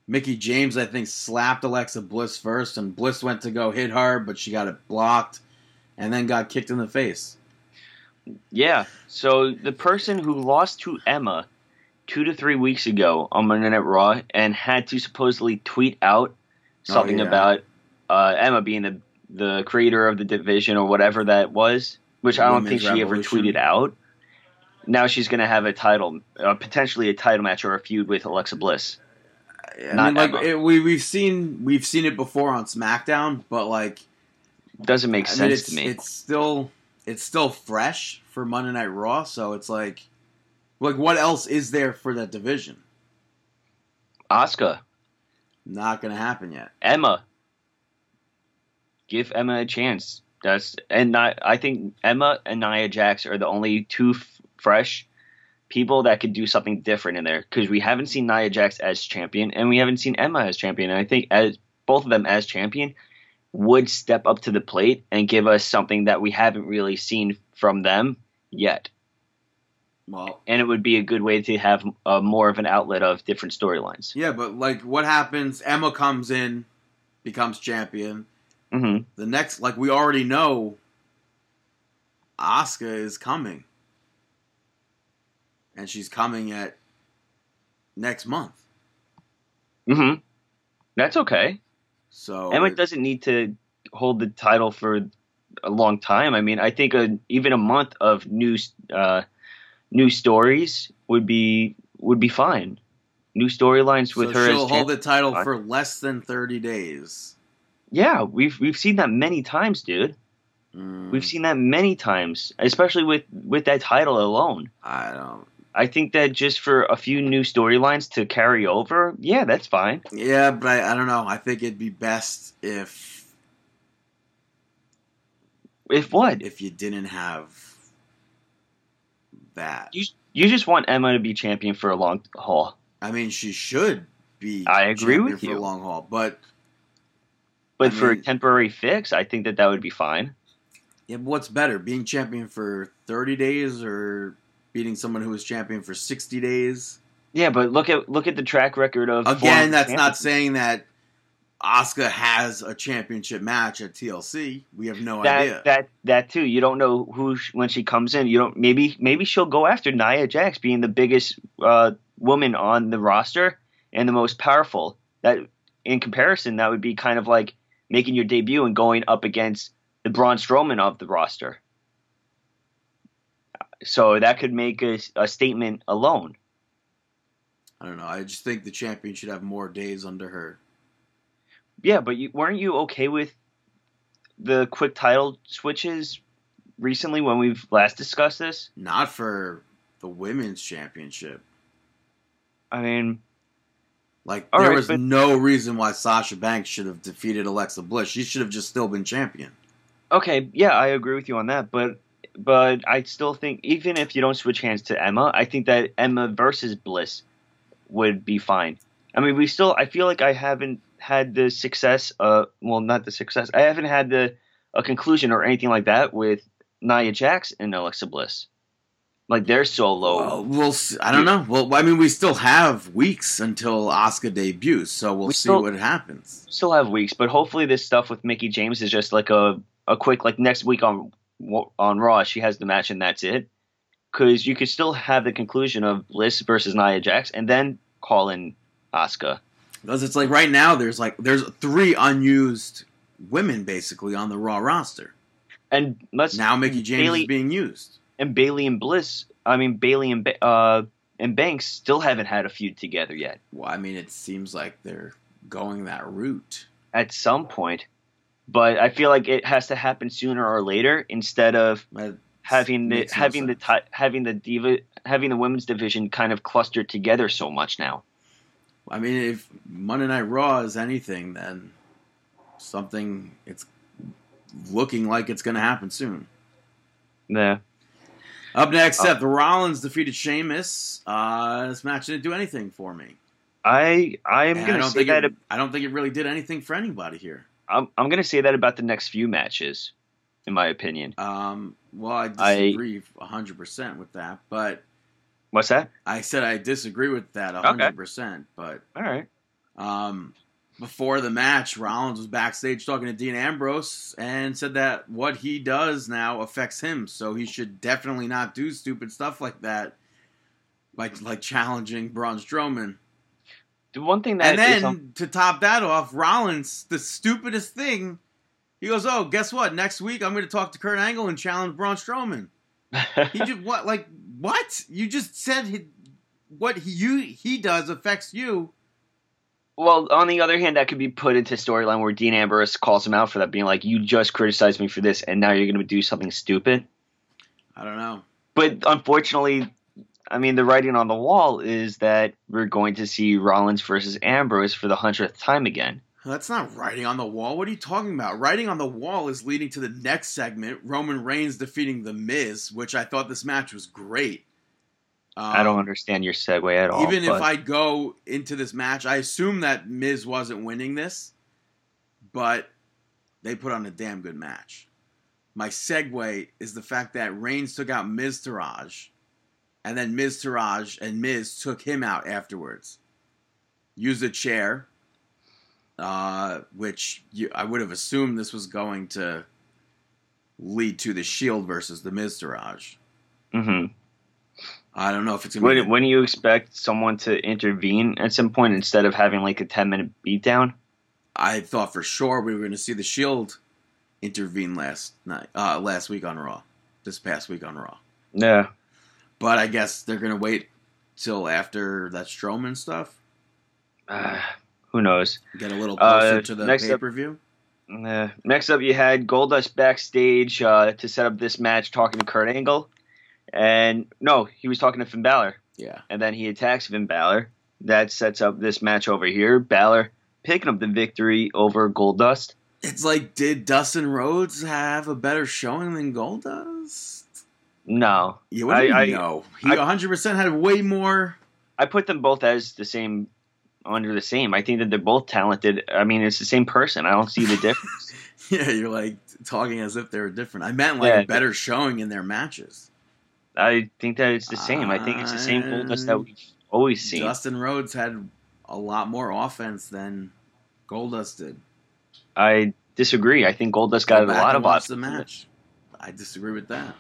Mickie James, I think, slapped Alexa Bliss first, and Bliss went to go hit her, but she got it blocked, and then got kicked in the face. Yeah. So the person who lost to Emma two to three weeks ago on Monday Night Raw and had to supposedly tweet out something Oh, yeah. about uh, Emma being the the creator of the division or whatever that was, which I don't think she ever tweeted out. Now she's going to have a title, uh, potentially a title match or a feud with Alexa Bliss. I Not mean, like Emma. it, we we've seen we've seen it before on SmackDown, but like Doesn't make I mean, sense to me. It's still it's still fresh for Monday Night Raw, so it's like like what else is there for that division? Asuka, Not gonna happen yet. Emma. Give Emma a chance. That's and not, I think Emma and Nia Jax are the only two f- fresh people that could do something different in there because we haven't seen Nia Jax as champion and we haven't seen Emma as champion. And I think as both of them as champion would step up to the plate and give us something that we haven't really seen from them yet. Well, And it would be a good way to have uh, more of an outlet of different storylines. yeah, but like what happens? Emma comes in, becomes champion. hmm The next, like we already know, Asuka is coming, and she's coming at next month. hmm That's okay. So Emma doesn't need to hold the title for a long time. I mean, I think a, even a month of new uh, new stories would be would be fine. New storylines with so her she'll hold the title Fine. for less than thirty days. Yeah, we've we've seen that many times, dude. Mm, We've seen that many times, especially with with that title alone. I don't. I think that just for a few new storylines to carry over, yeah, that's fine. Yeah, but I, I don't know. I think it'd be best if If what? if you didn't have that. You you just want Emma to be champion for a long haul. I mean, she should be. I agree with for you. the long haul, but But I for a temporary fix, I think that that would be fine. yeah, but what's better, being champion for thirty days or beating someone who was champion for sixty days? Yeah, but look at look at the track record of Again, that's not saying that Asuka has a championship match at TLC. We have no that idea. that that too. You don't know who sh- when she comes in. You don't maybe maybe she'll go after Nia Jax being the biggest uh, woman on the roster and the most powerful. That in comparison, that would be kind of like making your debut and going up against the Braun Strowman of the roster. So that could make a, a statement alone. I don't know. I just think the champion should have more days under her. Yeah, but you, weren't you okay with the quick title switches recently when we've last discussed this? Not for the women's championship. I mean, Like there right, was but- no reason why Sasha Banks should have defeated Alexa Bliss. She should have just still been champion. okay, yeah, I agree with you on that, but but I still think even if you don't switch hands to Emma, I think that Emma versus Bliss would be fine. I mean, we still I feel like I haven't had the success uh well, not the success. I haven't had the a conclusion or anything like that with Nia Jax and Alexa Bliss. Like they're so low. Well, we'll. I don't know. Well, I mean, we still have weeks until Asuka debuts, so we'll We see still- what happens. still have weeks, but hopefully this stuff with Mickie James is just like a a quick like next week on on Raw she has the match and that's it. Because you could still have the conclusion of Bliss versus Nia Jax and then call in Asuka. Because it's like right now, there's like there's three unused women basically on the Raw roster. And let's Now Mickie James Bayley- is being used. and Bayley and Bliss. I mean Bayley and uh and Banks still haven't had a feud together yet. Well, I mean, it seems like they're going that route. At some point, but I feel like it has to happen sooner or later instead of having the no having the having the diva having the women's division kind of clustered together so much now. I mean, if Monday Night Raw is anything, then something it's looking like it's going to happen soon. Yeah. Up next, Uh, Seth Rollins defeated Sheamus. Uh, this match didn't do anything for me. I I am gonna say think that it, I don't think it really did anything for anybody here. I'm I'm gonna say that about the next few matches, in my opinion. Um, well, I disagree hundred percent with that, but What's that? I said I disagree with that hundred percent. But All right. um, before the match, Rollins was backstage talking to Dean Ambrose and said that what he does now affects him, so he should definitely not do stupid stuff like that, like like challenging Braun Strowman. The one thing that And then on- to top that off, Rollins, the stupidest thing, he goes, "Oh, guess what? Next week I'm going to talk to Kurt Angle and challenge Braun Strowman." He just what? Like what? You just said he, what he, you he does affects you. well, on the other hand, that could be put into storyline where Dean Ambrose calls him out for that, being like, "You just criticized me for this, and now you're gonna do something stupid." I don't know. But unfortunately, I mean, the writing on the wall is that we're going to see Rollins versus Ambrose for the hundredth time again. That's not writing on the wall. What are you talking about? Writing on the wall is leading to the next segment: Roman Reigns defeating The Miz, which I thought this match was great. Um, I don't understand your segue at all. Even but- if I go into this match, I assume that Miz wasn't winning this, but they put on a damn good match. My segue is the fact that Reigns took out Miztourage, and then Miztourage and Miz took him out afterwards. Used a chair, uh, which you, I would have assumed this was going to lead to the Shield versus the Miztourage. Mhm. I don't know if it's going to When, when do you expect someone to intervene at some point instead of having like a 10 minute beatdown? I thought for sure we were going to see the Shield intervene last night, uh, last week on Raw, this past week on Raw. Yeah. But I guess they're going to wait till after that Strowman stuff, Uh, who knows? get a little Uh, closer to the next pay per view. Uh, next up, you had Goldust backstage uh, to set up this match talking to Kurt Angle. And no, he was talking to Finn Balor. Yeah, And then he attacks Finn Balor. That sets up this match over here. Balor picking up the victory over Goldust. it's like, did Dustin Rhodes have a better showing than Goldust? No. Yeah, what do you I- I- know? He I- 100 percent had way more I put them both as the same under the same. I think that they're both talented. I mean, it's the same person. I don't see the difference. Yeah, you're like talking as if they were different. I meant like Yeah. better showing in their matches. I think that it's the same. I think it's the same Goldust that we've always seen. Dustin Rhodes had a lot more offense than Goldust did. I disagree. I think Goldust got Go a lot of offense. the match. I disagree with that.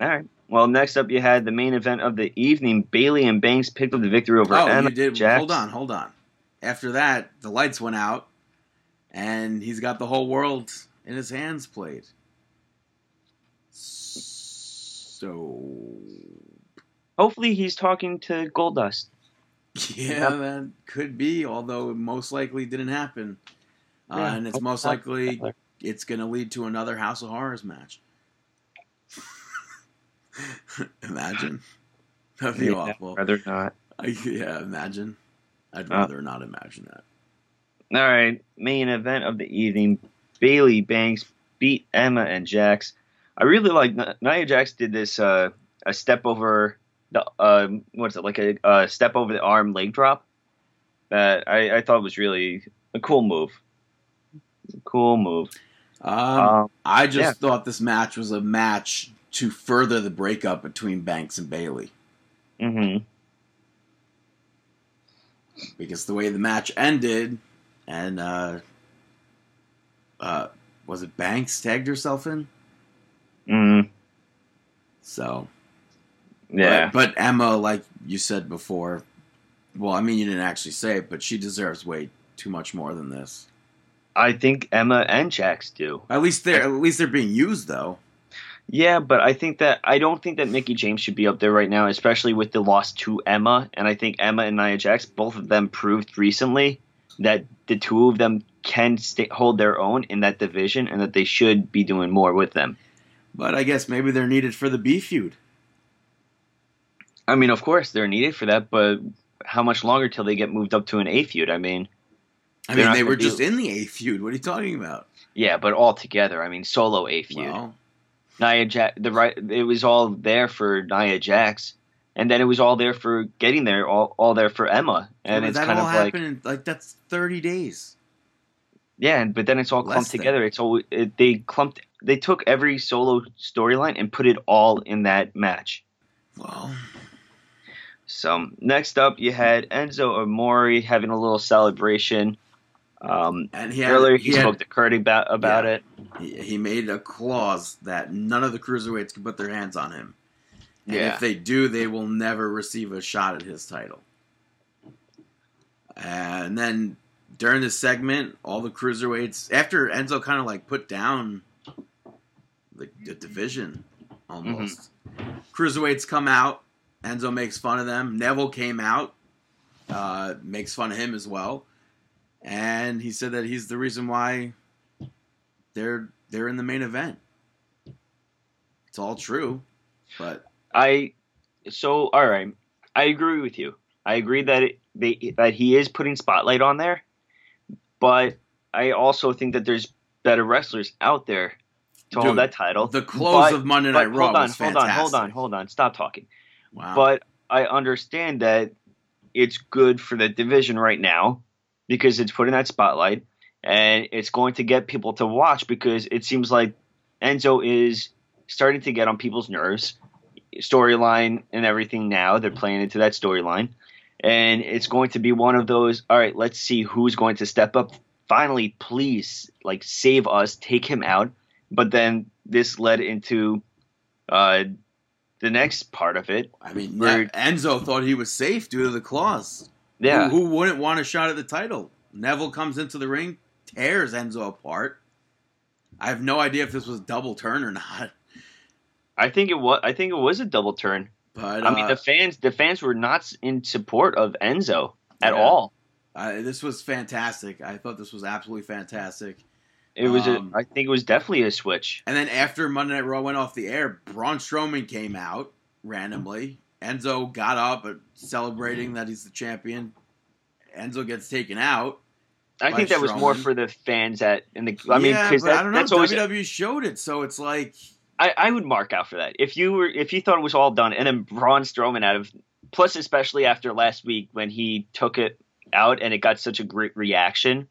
All right. Well, next up, you had the main event of the evening. Bayley and Banks picked up the victory over Oh, Emma you did. Jax. Hold on, hold on. After that, the lights went out, and he's got the whole world in his hands played. So, Hopefully, he's talking to Goldust. yeah, that could be. Although it most likely didn't happen, uh, and it's most likely it's going to lead to another House of Horrors match. imagine. That'd be Yeah, awful. Rather not. I, yeah, imagine. I'd Uh. rather not imagine that. All right, main event of the evening: Bayley Banks beat Emma and Jax. I really like Nia Jax did this uh, a step over the um, what's it like a, a step over the arm leg drop that I, I thought was really a cool move. Cool move. Um, Um, I just yeah. thought this match was a match to further the breakup between Banks and Bayley hmm because the way the match ended, and uh, uh, was it Banks tagged herself in? mm So Yeah. but, but Emma, like you said before, well, I mean you didn't actually say it, but she deserves way too much more than this. I think Emma and Jax do. At least they're at least they're being used though. Yeah, but I think that I don't think that Mickie James should be up there right now, especially with the loss to Emma. And I think Emma and Nia Jax, both of them proved recently that the two of them can stay, hold their own in that division, and that they should be doing more with them. But I guess maybe they're needed for the B feud. I mean, of course they're needed for that, but how much longer till they get moved up to an A feud? I mean, I mean, they were be- just in the A feud. What are you talking about? yeah, but all together. I mean, solo A feud. Well, Nia Jax, the right, it was all there for Nia Jax, and then it was all there for getting there, all, all there for Emma, and but it's that kind all of like, in like that's thirty days. yeah, but then it's all Less clumped than. together. It's all it, they clumped, they took every solo storyline and put it all in that match. Well, So next up, you had Enzo Amore having a little celebration. Um, and he had, earlier, he, he, had- spoke to Kurt about, about Yeah. it. he, he made a clause that none of the cruiserweights can put their hands on him. And Yeah. if they do, they will never receive a shot at his title. And then during this segment, all the cruiserweights, after Enzo kind of like put down the, the division almost, cruiserweights come out. Enzo makes fun of them. Neville came out, uh, makes fun of him as well. And he said that he's the reason why they're they're in the main event. It's all true, but I so all right. I agree with you. I agree that it, they that he is putting spotlight on there, but I also think that there's better wrestlers out there to Dude, hold that title. the close But- of Monday Night Raw hold on, was hold fantastic. on, hold on, hold on. Stop talking. Wow. But I understand that it's good for the division right now because it's putting that spotlight and it's going to get people to watch because it seems like Enzo is starting to get on people's nerves. Storyline and everything now, they're playing into that storyline. And it's going to be one of those, all right, let's see who's going to step up. Finally, please, like, save us, take him out. But then this led into uh, the next part of it. I mean, Where- Enzo thought he was safe due to the clause. Yeah. Who, who wouldn't want a shot at the title? Neville comes into the ring, tears Enzo apart. I have no idea if this was double turn or not. I think it was. I think it was a double turn. But I mean, uh, the fans, the fans were not in support of Enzo at Yeah. all. uh, this was fantastic. I thought this was absolutely fantastic. It was. Um, a, I think it was definitely a switch. And then after Monday Night Raw went off the air, Braun Strowman came out randomly. Enzo got up uh, celebrating that he's the champion. Enzo gets taken out. I think that was more for the fans at in the. I mean, because but I don't know. that's always. WWE showed it, so it's like I, I would mark out for that. If you were, if you thought it was all done, and then Braun Strowman out of plus especially after last week when he took it out and it got such a great reaction.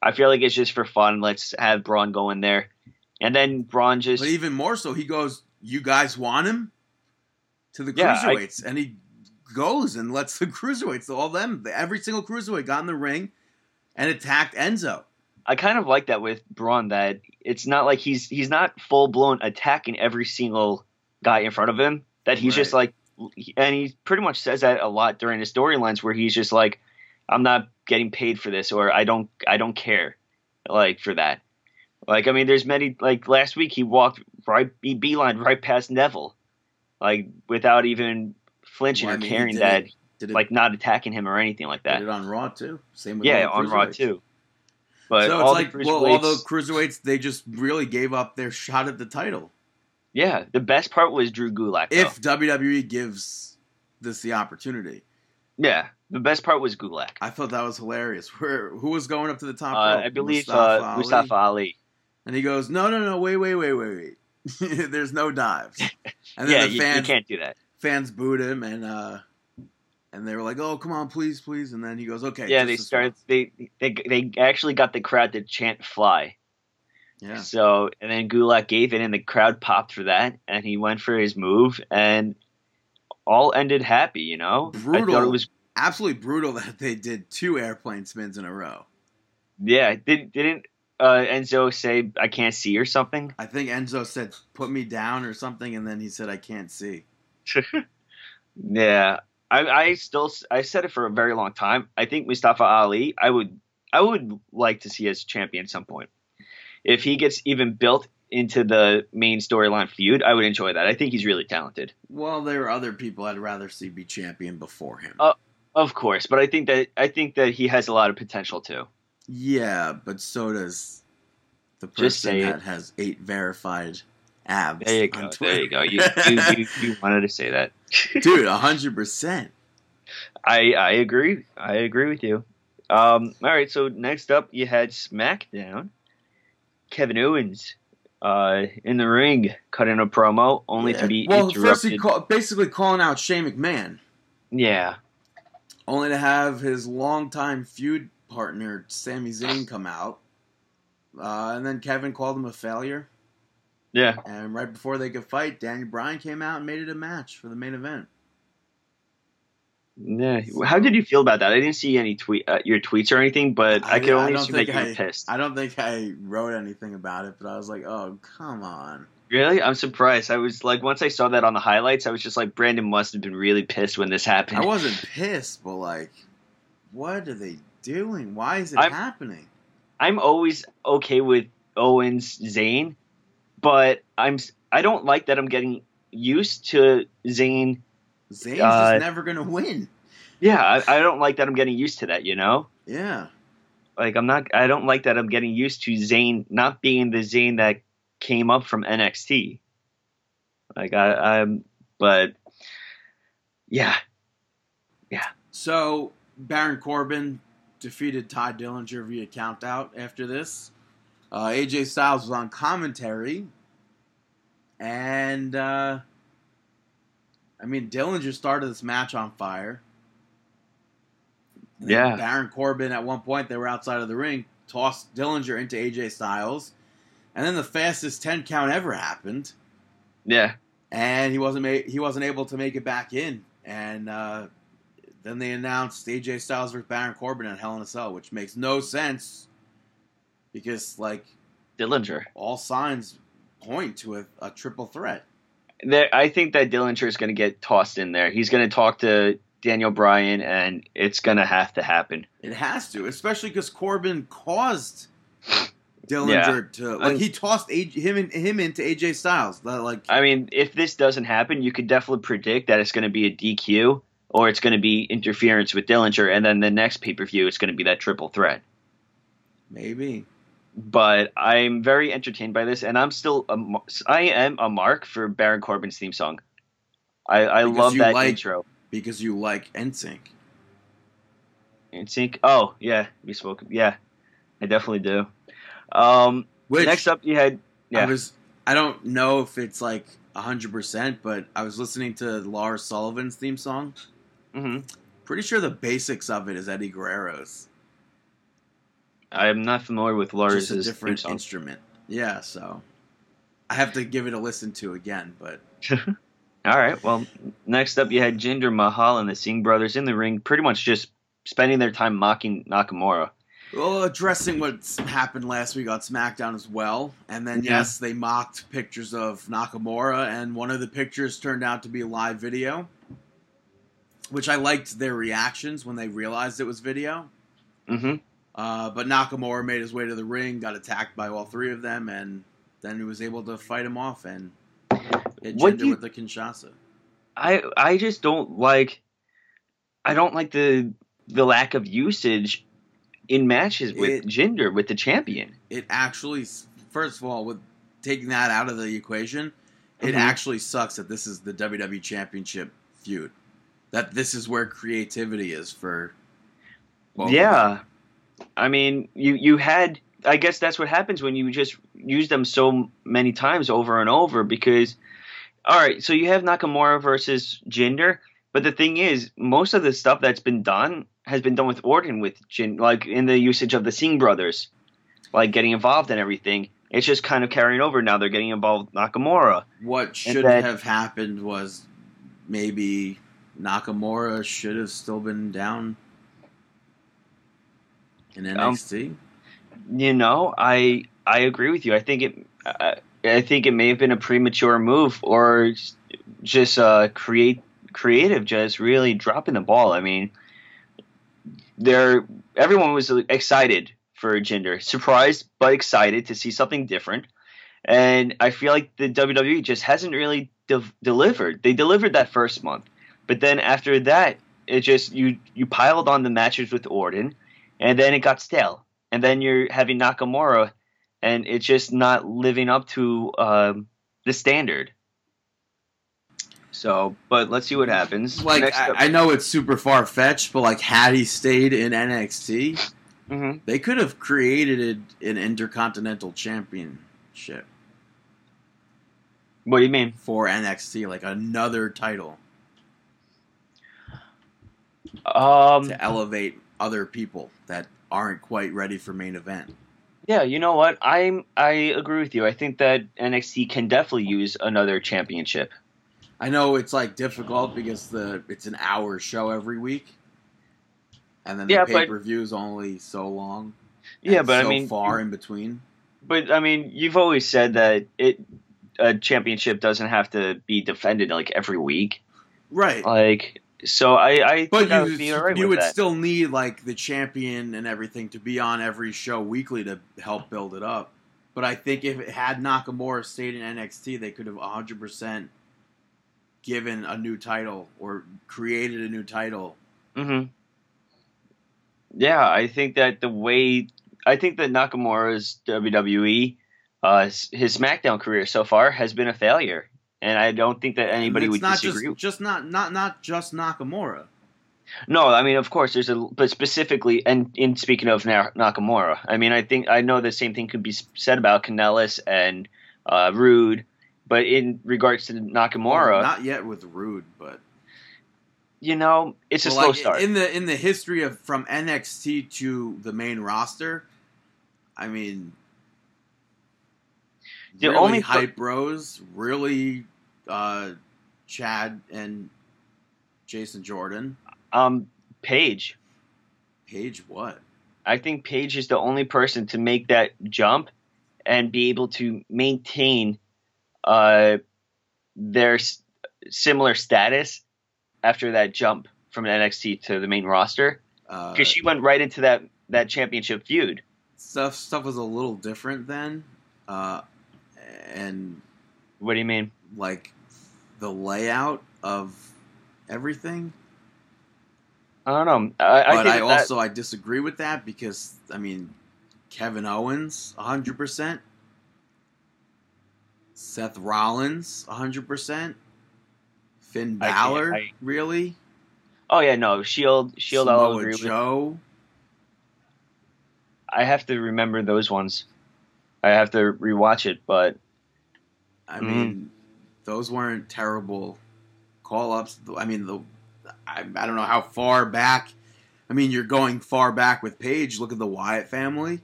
I feel like it's just for fun. Let's have Braun go in there, and then Braun just But even more so, he goes, "You guys want him?" To the Yeah, I- cruiserweights, and he goes and lets the cruiserweights, all them, every single cruiserweight, got in the ring and attacked Enzo. I kind of like that with Braun that it's not like he's he's not full blown attacking every single guy in front of him. That he's just like, and he pretty much says that a lot during his storylines where he's just like, I'm not getting paid for this, or I don't I don't care, like for that. Like I mean, there's many like last week he walked right he beeline right past Neville, like without even flinching Well, I or mean, he caring did that it- Did it, like not attacking him or anything like did that. it on Raw too? Same with Yeah, on Raw too. But so it's like, well, all the cruiserweights- cruiserweights, they just really gave up their shot at the title. Yeah, the best part was Drew Gulak. though. If WWE gives this the opportunity, yeah, the best part was Gulak. I thought that was hilarious. Where who was going up to the top Uh. I believe Mustafa uh, Ali? Mustafa Ali. And he goes, "No, no, no, wait, wait, wait, wait, wait. There's no dives." And then Yeah, the you, you fans can't do that. fans booed him, and uh, and they were like, "Oh, come on, please, please." And then he goes, "Okay." yeah, they started. They they they actually got the crowd to chant "Fly." Yeah, So and then Gulak gave in, and the crowd popped for that, and he went for his move, and all ended happy. You know, I Brutal. thought it was. absolutely brutal that they did two airplane spins in a row. Yeah, didn't didn't uh, Enzo say I can't see or something? I think Enzo said, "Put me down" or something, and then he said, "I can't see." yeah, I, I still I said it for a very long time. I think Mustafa Ali, I would I would like to see as champion at some point. If he gets even built into the main storyline feud, I would enjoy that. I think he's really talented, Well, there are other people I'd rather see be champion before him. Uh, of course, but I think that I think that he has a lot of potential too. Yeah, but so does the person that has eight verified abs. There you go. There you go. You you, you, you wanted to say that, dude, hundred percent. I I agree. I agree with you. Um, all right. So next up, you had SmackDown. Kevin Owens uh, in the ring cutting a promo, only to be well, interrupted. call, basically calling out Shane McMahon, yeah, only to have his longtime feud partner Sami Zayn come out, uh, and then Kevin called him a failure. yeah. And right before they could fight, Daniel Bryan came out and made it a match for the main event. Yeah. How did you feel about that? I didn't see any tweet uh, your tweets or anything, but I, I- could I only don't assume that you I- were pissed. I don't think I wrote anything about it, but I was like, oh, come on. really? I'm surprised. I was like, once I saw that on the highlights, I was just like, Brandon must have been really pissed when this happened. I wasn't pissed, but like, what are they doing? Why is it I'm- happening? I'm always okay with Owens Zayn, but I'm I don't like that I'm getting used to Zayn. Zayn's uh, just never gonna win. Yeah, I, I don't like that I'm getting used to that. You know, Yeah. like I'm not. I don't like that I'm getting used to Zayn not being the Zayn that came up from NXT. Like I, I'm, but yeah, yeah, So Baron Corbin defeated Tye Dillinger via countout after this. Uh, AJ Styles was on commentary, and uh, I mean Dillinger started this match on fire. And Yeah. Baron Corbin at one point they were outside of the ring, tossed Dillinger into AJ Styles, and then the fastest ten count ever happened yeah. and he wasn't ma- he wasn't able to make it back in. And uh, then they announced AJ Styles versus Baron Corbin at Hell in a Cell, which makes no sense because like Dillinger. all signs point to a, a triple threat. There, I think that Dillinger is going to get tossed in there. He's going to talk to Daniel Bryan, and it's going to have to happen. It has to, especially because Corbin caused Dillinger to like I'm- he tossed AJ, him in, him into AJ Styles. Like I mean, if this doesn't happen, you could definitely predict that it's going to be a DQ or it's going to be interference with Dillinger, and then the next pay per view is going to be that triple threat. maybe But I'm very entertained by this, and I'm still a, I am a mark for Baron Corbin's theme song. I, I love that like- intro. because you like NSYNC. In sync. Oh yeah, we spoke. Yeah, I definitely do. Um, Which next up, you had Yeah. I was I don't know if it's like hundred percent, but I was listening to Lars Sullivan's theme song. Hmm Pretty sure the basics of it is Eddie Guerrero's. I'm not familiar with Lars' just a different instrument. Yeah, so I have to give it a listen to again. But All right. Well, next up, you had Jinder Mahal and the Singh brothers in the ring, pretty much just spending their time mocking Nakamura. well, addressing what happened last week on SmackDown as well, and then Yeah. yes, they mocked pictures of Nakamura, and one of the pictures turned out to be live video, which I liked their reactions when they realized it was video. hmm Uh, but Nakamura made his way to the ring, got attacked by all three of them, and then he was able to fight him off and hit What you- with the Kinshasa. I I just don't like. I don't like the the lack of usage in matches with It- Jinder with the champion. It actually, first of all, with taking that out of the equation, it Mhm. actually sucks that this is the WWE Championship feud. That this is where creativity is for. them. yeah, I mean, you you had. I guess that's what happens when you just use them so many times over and over. Because, all right, so you have Nakamura versus Jinder, but the thing is, most of the stuff that's been done has been done with Orton with Jin, like in the usage of the Singh brothers, like getting involved in everything. It's just kind of carrying over now. They're getting involved with Nakamura. What should then- have happened was maybe Nakamura should have still been down in Um, NXT. You know, I I agree with you. I think it I, I think it may have been a premature move or just uh, create creative, just really dropping the ball. I mean, there everyone was excited for Jinder, surprised but excited to see something different. And I feel like the WWE just hasn't really de- delivered. They delivered that first month, but then after that, it just you you piled on the matches with Orton, and then it got stale. And then you're having Nakamura, and it's just not living up to um, the standard. So, but let's see what happens. Like Next I, I know it's super far fetched, but like had he stayed in NXT, Mhm. they could have created an intercontinental championship What do you mean? for NXT, like another title Um, to elevate other people that aren't quite ready for main event. yeah, you know what? I'm I agree with you. I think that NXT can definitely use another championship. I know it's like difficult because the it's an hour show every week, and then the Yeah, pay per view is only so long. Yeah, but so I mean, far in between. but I mean, you've always said that it a championship doesn't have to be defended like every week. Right. Like, so I I But you, would you would still need like the champion and everything to be on every show weekly to help build it up. But I think if it had Nakamura stayed in NXT, they could have 100% given a new title or created a new title. hmm Yeah, I think that the way I think that Nakamura's WWE, uh, his SmackDown career so far has been a failure, and I don't think that anybody it's would not disagree. just just not not not just Nakamura. No, I mean, of course, there's a, but specifically, and in speaking of Nakamura, I mean, I think I know the same thing could be said about Kanellis and uh, Roode, but in regards to Nakamura, not yet with Roode, but you know, it's a slow like, start. in the in the history of from NXT to the main roster. I mean, The really only- hype bros, really uh, Chad and Jason Jordan. um, Paige, Page, what? I think Paige is the only person to make that jump and be able to maintain uh, their s- similar status after that jump from NXT to the main roster Uh, because she went right into that that championship feud. stuff stuff was a little different then, uh, and What do you mean? like the layout of everything. I don't know. I, I but I that- also I disagree with that because I mean Kevin Owens 100%, Seth Rollins 100%, Finn I Balor I- really, oh yeah, no Shield. Shield. I'll Samoa agree with. Joe. I have to remember those ones. I have to rewatch it, but I Mhm. mean, those weren't terrible call ups. I mean, the I, I don't know how far back. I mean, you're going far back with Paige. Look at the Wyatt family.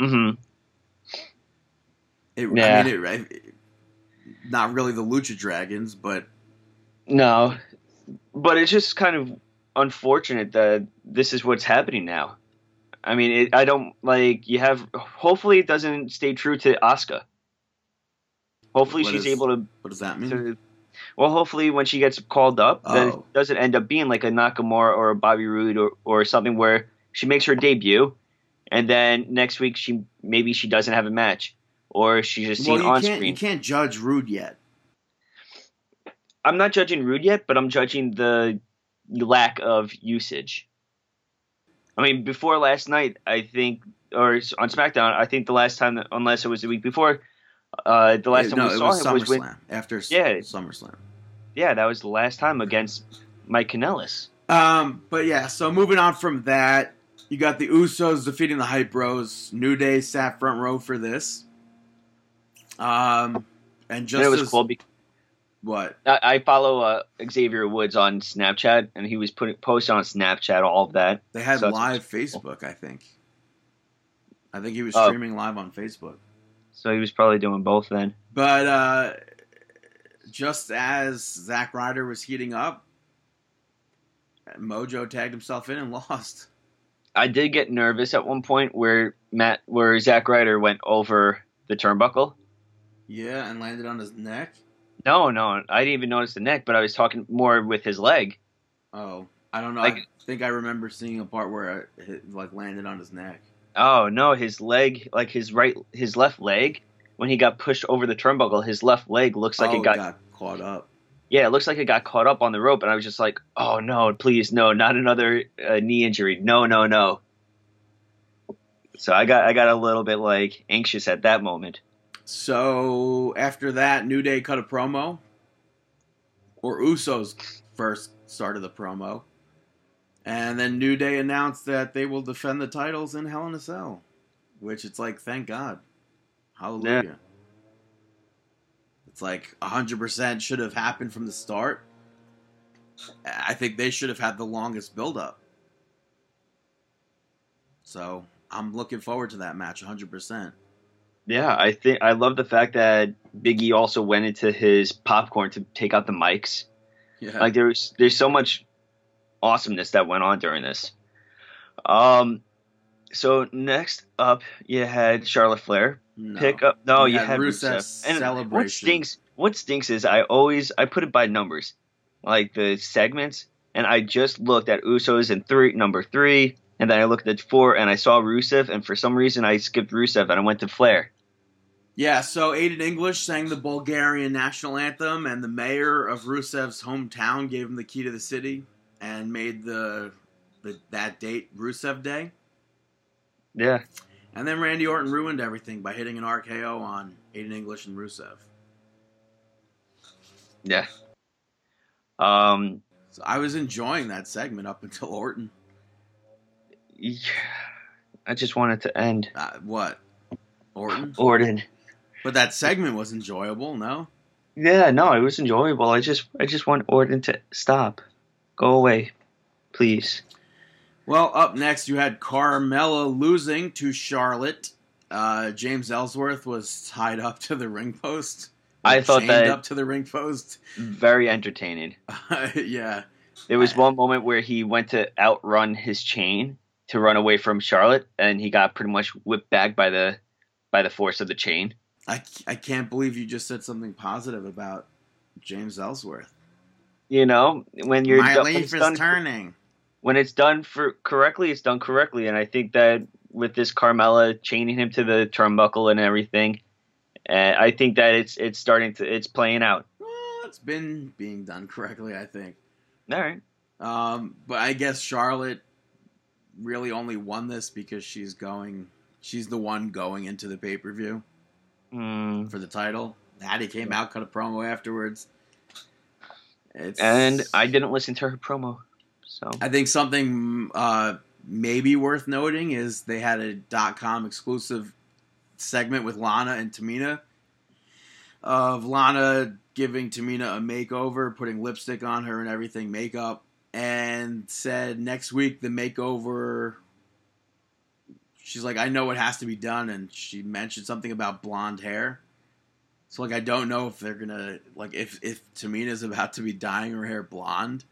Mm-hmm. It, Yeah. I mean, it, it, not really the Lucha Dragons, but No, but it's just kind of unfortunate that this is what's happening now. I mean, it, I don't like you have. Hopefully, it doesn't stay true to Asuka. Hopefully, What she's is- able to, what does that mean? to. Well, hopefully, when she gets called up, then oh. it Oh. doesn't end up being like a Nakamura or a Bobby Roode or, or something where she makes her debut, and then next week she maybe she doesn't have a match, or she's just well, seen on screen. you can't judge Roode yet. I'm not judging Roode yet, but I'm judging the lack of usage. I mean, before last night, I think, or on SmackDown, I think the last time, unless it was the week before, uh, the last It- time no, we saw was him was SummerSlam when, after Yeah. SummerSlam. yeah, that was the last time against Mike Kanellis. Um, but yeah, so moving on from that, you got the Usos defeating the Hype Bros. New Day sat front row for this. Um, and just And it was as, cool because what? I, I follow uh, Xavier Woods on Snapchat, and he was putting posting on Snapchat all of that. They had So live Facebook, I think. I think he was Oh. streaming live on Facebook. So he was probably doing both then. But uh, just as Zack Ryder was heating up, Mojo tagged himself in and lost. I did get nervous at one point where Matt, where Zack Ryder went over the turnbuckle. Yeah, and landed on his neck. No, no, I didn't even notice the neck, but I was talking more with his leg. Oh, I don't know. Like- I think I remember seeing a part where it like landed on his neck. Oh no, his leg, like his right, his left leg, when he got pushed over the turnbuckle, his left leg looks like oh, it got, got caught up. yeah, it looks like it got caught up on the rope, and I was just like, oh no, please no, not another uh, knee injury, no, no, no. So I got, I got a little bit like anxious at that moment. So after that, New Day cut a promo, or Usos first started the promo, and then New Day announced that they will defend the titles in Hell in a Cell, which it's like, thank God, hallelujah. It's like hundred percent should have happened from the start. I think they should have had the longest build up. So I'm looking forward to that match, hundred percent. Yeah, I think I love the fact that Biggie also went into his popcorn to take out the mics. Yeah. Like there's there's so much awesomeness that went on during this. Um, so next up you had Charlotte Flair No. pick up. No, You you had had Rusev's Rusev. And what stinks? What stinks is I always I put it by numbers, like the segments, and I just looked at Usos in three number three, and then I looked at four, and I saw Rusev, and for some reason I skipped Rusev and I went to Flair. Yeah, so Aiden English sang the Bulgarian national anthem, and the mayor of Rusev's hometown gave him the key to the city and made the, the that date Rusev Day. Yeah, And then Randy Orton ruined everything by hitting an RKO on Aiden English and Rusev. yeah. Um, So I was enjoying that segment up until Orton. yeah, I just wanted to end Uh, what? Orton? Orton. But that segment was enjoyable, no? Yeah, no, it was enjoyable. I just I just want Orton to stop, go away, please. Well, up next, you had Carmella losing to Charlotte. Uh, James Ellsworth was tied up to the ring post. I thought that- up to the ring post. Very entertaining. yeah, There was one moment where he went to outrun his chain to run away from Charlotte, and he got pretty much whipped back by the by the force of the chain. I, I can't believe you just said something positive about James Ellsworth. You know, when you're My do- when leaf is done turning. when it's done for correctly, it's done correctly, and I think that with this Carmella chaining him to the turnbuckle and everything, uh, I think that it's it's starting to it's playing out. Well, it's been being done correctly, I think. All right. Um, but I guess Charlotte really only won this because she's going. She's the one going into the pay per view Mm. for the title. Hattie came out, cut a promo afterwards. It's, And I didn't listen to her promo, so I think something uh, maybe worth noting is they had a dot com exclusive segment with Lana and Tamina of Lana giving Tamina a makeover, putting lipstick on her and everything, makeup, and said next week the makeover. She's like, I know what has to be done, and she mentioned something about blonde hair. So like, I don't know if they're gonna like if if Tamina's about to be dyeing her hair blonde,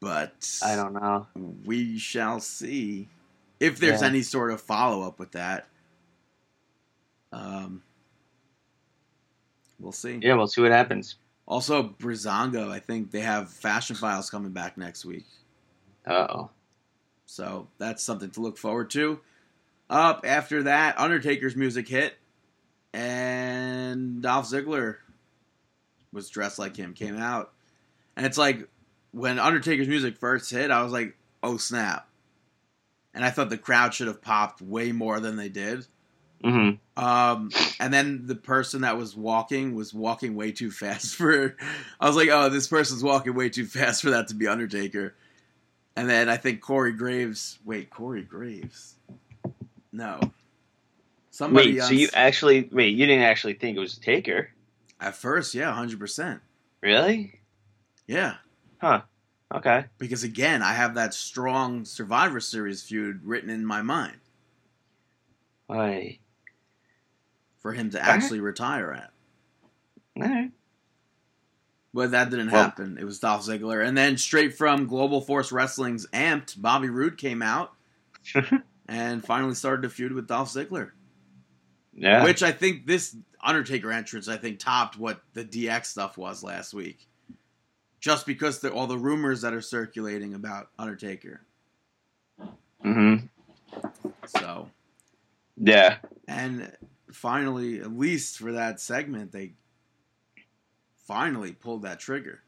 but I don't know. we shall see if there's Yeah. any sort of follow up with that. Um, we'll see. Yeah, we'll see what happens. Also, Breezango, I think they have Fashion Files coming back next week, Uh oh. so that's something to look forward to. Up after that, Undertaker's music hit, and Dolph Ziggler was dressed like him, came out, and it's like when Undertaker's music first hit, I was like, "Oh snap!" And I thought the crowd should have popped way more than they did. hmm Um, and then the person that was walking was walking way too fast for. I was like, oh, this person's walking way too fast for that to be Undertaker. And then I think Corey Graves. Wait, Corey Graves? No. Somebody Wait, on so you actually wait? You didn't actually think it was a Taker, at first, yeah, hundred percent, really? yeah. Huh. Okay. Because again, I have that strong Survivor Series feud written in my mind Why? for him to actually retire at. All right. But that didn't Well- happen. It was Dolph Ziggler. And then straight from Global Force Wrestling's Amped, Bobby Roode came out and finally started to feud with Dolph Ziggler. Yeah. Which I think this Undertaker entrance, I think, topped what the DX stuff was last week. Just because the, all the rumors that are circulating about Undertaker. Mm hmm. So, Yeah. and finally, at least for that segment, they finally pulled that trigger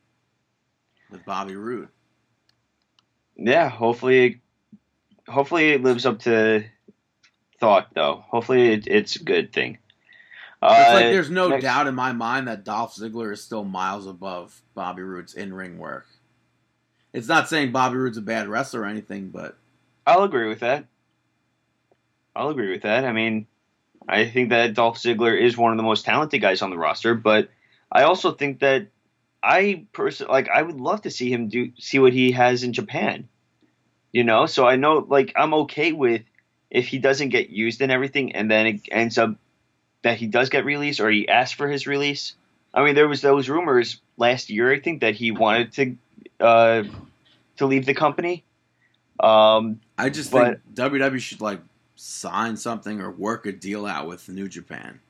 with Bobby Roode. Yeah. Hopefully, hopefully it lives up to thought, though. Hopefully it, it's a good thing. It's Uh, like there's no next- doubt in my mind that Dolph Ziggler is still miles above Bobby Roode's in ring work. It's not saying Bobby Roode's a bad wrestler or anything, but I'll agree with that. I'll agree with that. I mean, I think that Dolph Ziggler is one of the most talented guys on the roster, but I also think that I personally like I would love to see him do see what he has in Japan. You know, so I know like I'm okay with if he doesn't get used and everything and then it ends up that he does get released or he asks for his release. I mean, there was those rumors last year I think that he wanted to uh to leave the company. Um I just But- think WWE should like sign something or work a deal out with New Japan,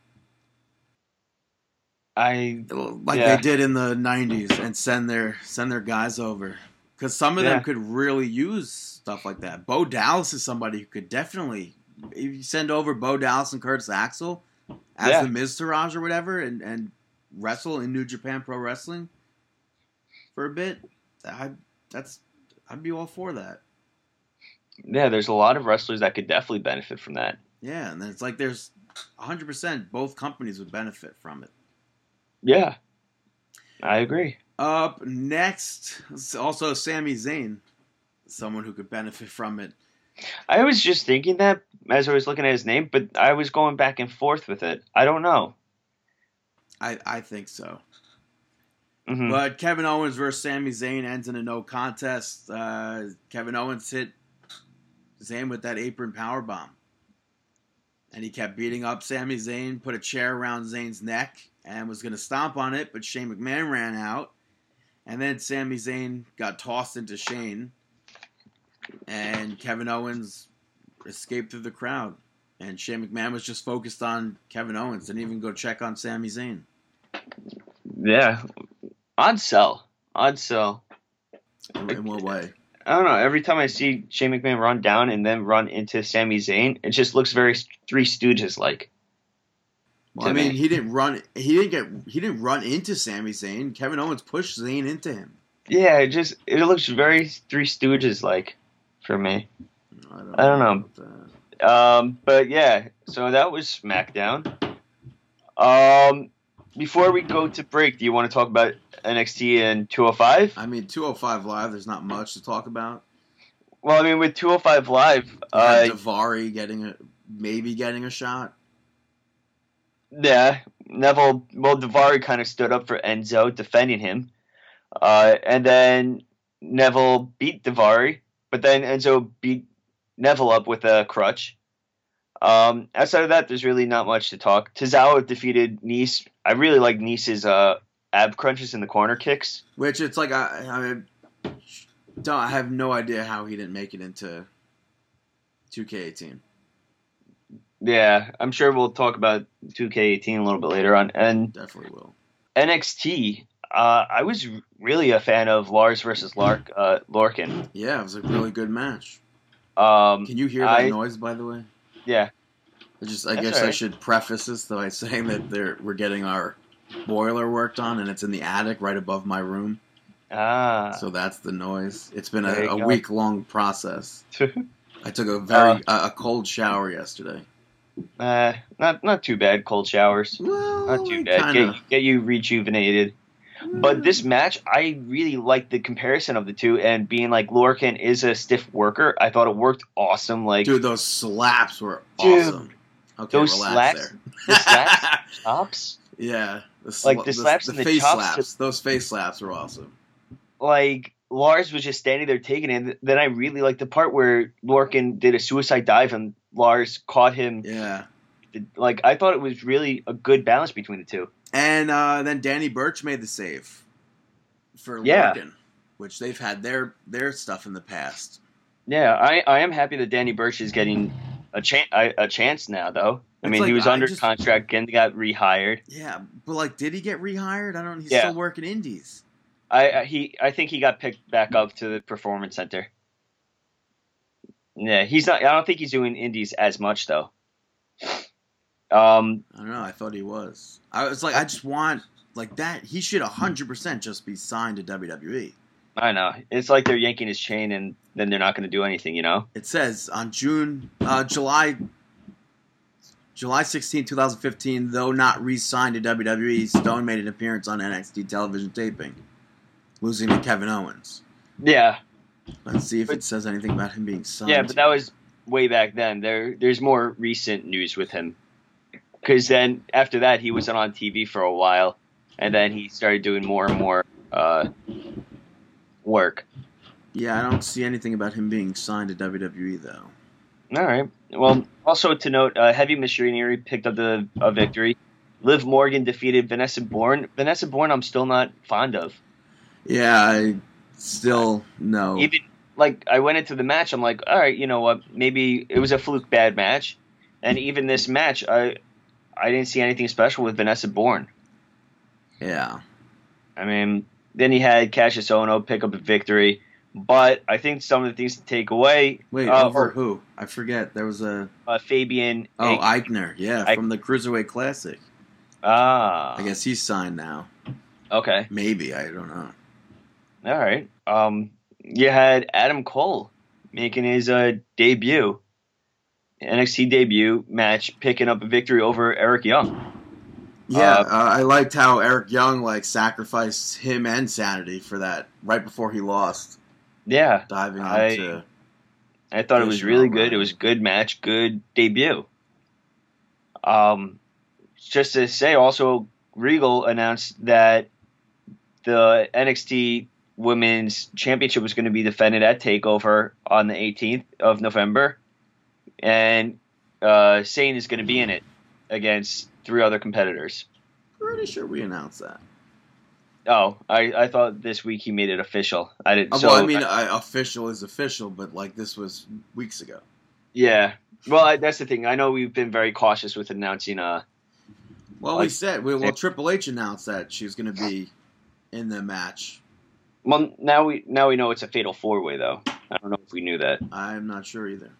I like Yeah. they did in the '90s, and send their send their guys over because some of them could really use stuff like that. Bo Dallas is somebody who could definitely. If you send over Bo Dallas and Curtis Axel as Yeah. the Miztourage or whatever, and and wrestle in New Japan Pro Wrestling for a bit, I that's I'd be all for that. yeah, there's a lot of wrestlers that could definitely benefit from that. Yeah, and it's like there's 100% both companies would benefit from it. Yeah, I agree. Up next, also Sami Zayn, someone who could benefit from it. I was just thinking that as I was looking at his name, but I was going back and forth with it. I don't know. I, I think so. hmm But Kevin Owens versus Sami Zayn ends in a no contest. Uh, Kevin Owens hit Zayn with that apron power bomb. And he kept beating up Sami Zayn, put a chair around Zayn's neck, and was going to stomp on it, but Shane McMahon ran out. And then Sami Zayn got tossed into Shane. And Kevin Owens escaped through the crowd. And Shane McMahon was just focused on Kevin Owens, didn't even go check on Sami Zayn. Yeah, odd sell, odd sell. In, in what way? I don't know. Every time I see Shane McMahon run down and then run into Sami Zayn, it just looks very Three Stooges like. Well, I mean, he didn't run. He didn't get. He didn't run into Sami Zayn. Kevin Owens pushed Zayn into him. Yeah, it just it looks very Three Stooges like for me. I don't, I don't know. Um, but yeah, so that was SmackDown. Um, before we go to break, do you want to talk about NXT and 205? I mean, 205 Live. There's not much to talk about. Well, I mean, with 205 Live, uh, Davari getting a maybe getting a shot. Yeah, Neville, well, Davari kind of stood up for Enzo, defending him. Uh, and then Neville beat Davari, but then Enzo beat Neville up with a crutch. Um, outside of that, there's really not much to talk. Tozawa defeated Nese. I really like Nese's uh, ab crunches in the corner kicks. Which it's like I, I don't I have no idea how he didn't make it into 2K18. Yeah, I'm sure we'll talk about 2K18 a little bit later on. And Definitely will. NXT, uh, I was really a fan of Lars versus Lark, uh, Lorcan. Yeah, it was a really good match. Um, Can you hear that I- noise by the way? yeah, I just I That's guess I should preface this by saying that they're, we're getting our boiler worked on and it's in the attic right above my room. ah, So that's the noise. It's been There a, a week long process. I took a very Uh, a cold shower yesterday. Uh, not not too bad. Cold showers, Well, not too bad. kinda- Get, get you rejuvenated. But this match, I really liked the comparison of the two, and being like Lorcan is a stiff worker, I thought it worked awesome. Like dude, those slaps were Dude, awesome. Okay, those slaps- there. the slaps, chops, yeah, the sl- Like, the slaps the, and the face slaps. just- Those face slaps were awesome. like Lars was just standing there taking it. Then I really liked the part where Lorcan did a suicide dive and Lars caught him. Yeah, Like I thought it was really a good balance between the two. and uh, then Danny Burch made the save for Yeah. Lorcan, which they've had their their stuff in the past. Yeah, I, I am happy that Danny Burch is getting a chance a, a chance now though. I It's mean, like, he was I under just- contract and got rehired. Yeah, but like, did he get rehired? I don't. He's Yeah. still working indies. I I- he I think he got picked back up to the performance center. Yeah, he's not. I don't think he's doing indies as much though. Um, I don't know. I thought he was. I was like, I just want like that. He should hundred percent just be signed to WWE. I know it's like they're yanking his chain and then they're not going to do anything. You know? It says on June, uh, July, July 16, 2015, though not re-signed to WWE, Stone made an appearance on NXT television taping, losing to Kevin Owens. Yeah, Let's see if But- it says anything about him being signed. yeah, but that was way back then. There, there's more recent news with him because then after that he wasn't on TV for a while, and then he started doing more and more uh, work. yeah, I don't see anything about him being signed to WWE though. All right. Well, also to note, uh, Heavy Machinery picked up the a victory. Liv Morgan defeated Vanessa Borne. Vanessa Borne, I'm still not fond of. Yeah, I still no. Even like I went into the match, I'm like, all right, you know what? Maybe it was a fluke bad match, and even this match, I I didn't see anything special with Vanessa Borne. Yeah, I mean, then he had Kassius Ohno pick up a victory, but I think some of the things to take away. wait, uh, over or, who? I forget. There was a uh, Fabian. oh. Aichner, yeah, Eich- from the Cruiserweight Classic. ah, I guess he's signed now. okay. Maybe I don't know. All right. Um, you had Adam Cole making his uh, debut, NXT debut match, picking up a victory over Eric Young. Yeah, Uh, uh, I liked how Eric Young like sacrificed him and Sanity for that right before he lost, Yeah, diving I- onto. I thought it was really all good. It was a good match, good debut. Um, just to say, also Regal announced that the NXT Women's Championship was going to be defended at Takeover on the 18th of November, and uh, Sane is going to be in it against three other competitors. Pretty sure we announced that. Oh, I, I thought this week he made it official. I didn't. Uh, so, I mean, I, official is official, but like this was weeks ago. yeah. Well, I, that's the thing. I know we've been very cautious with announcing. Uh, Well, we said we, well Triple H announced that she was going to be in the match. Well, now we now we know it's a fatal four way though. I don't know if we knew that, I'm not sure either.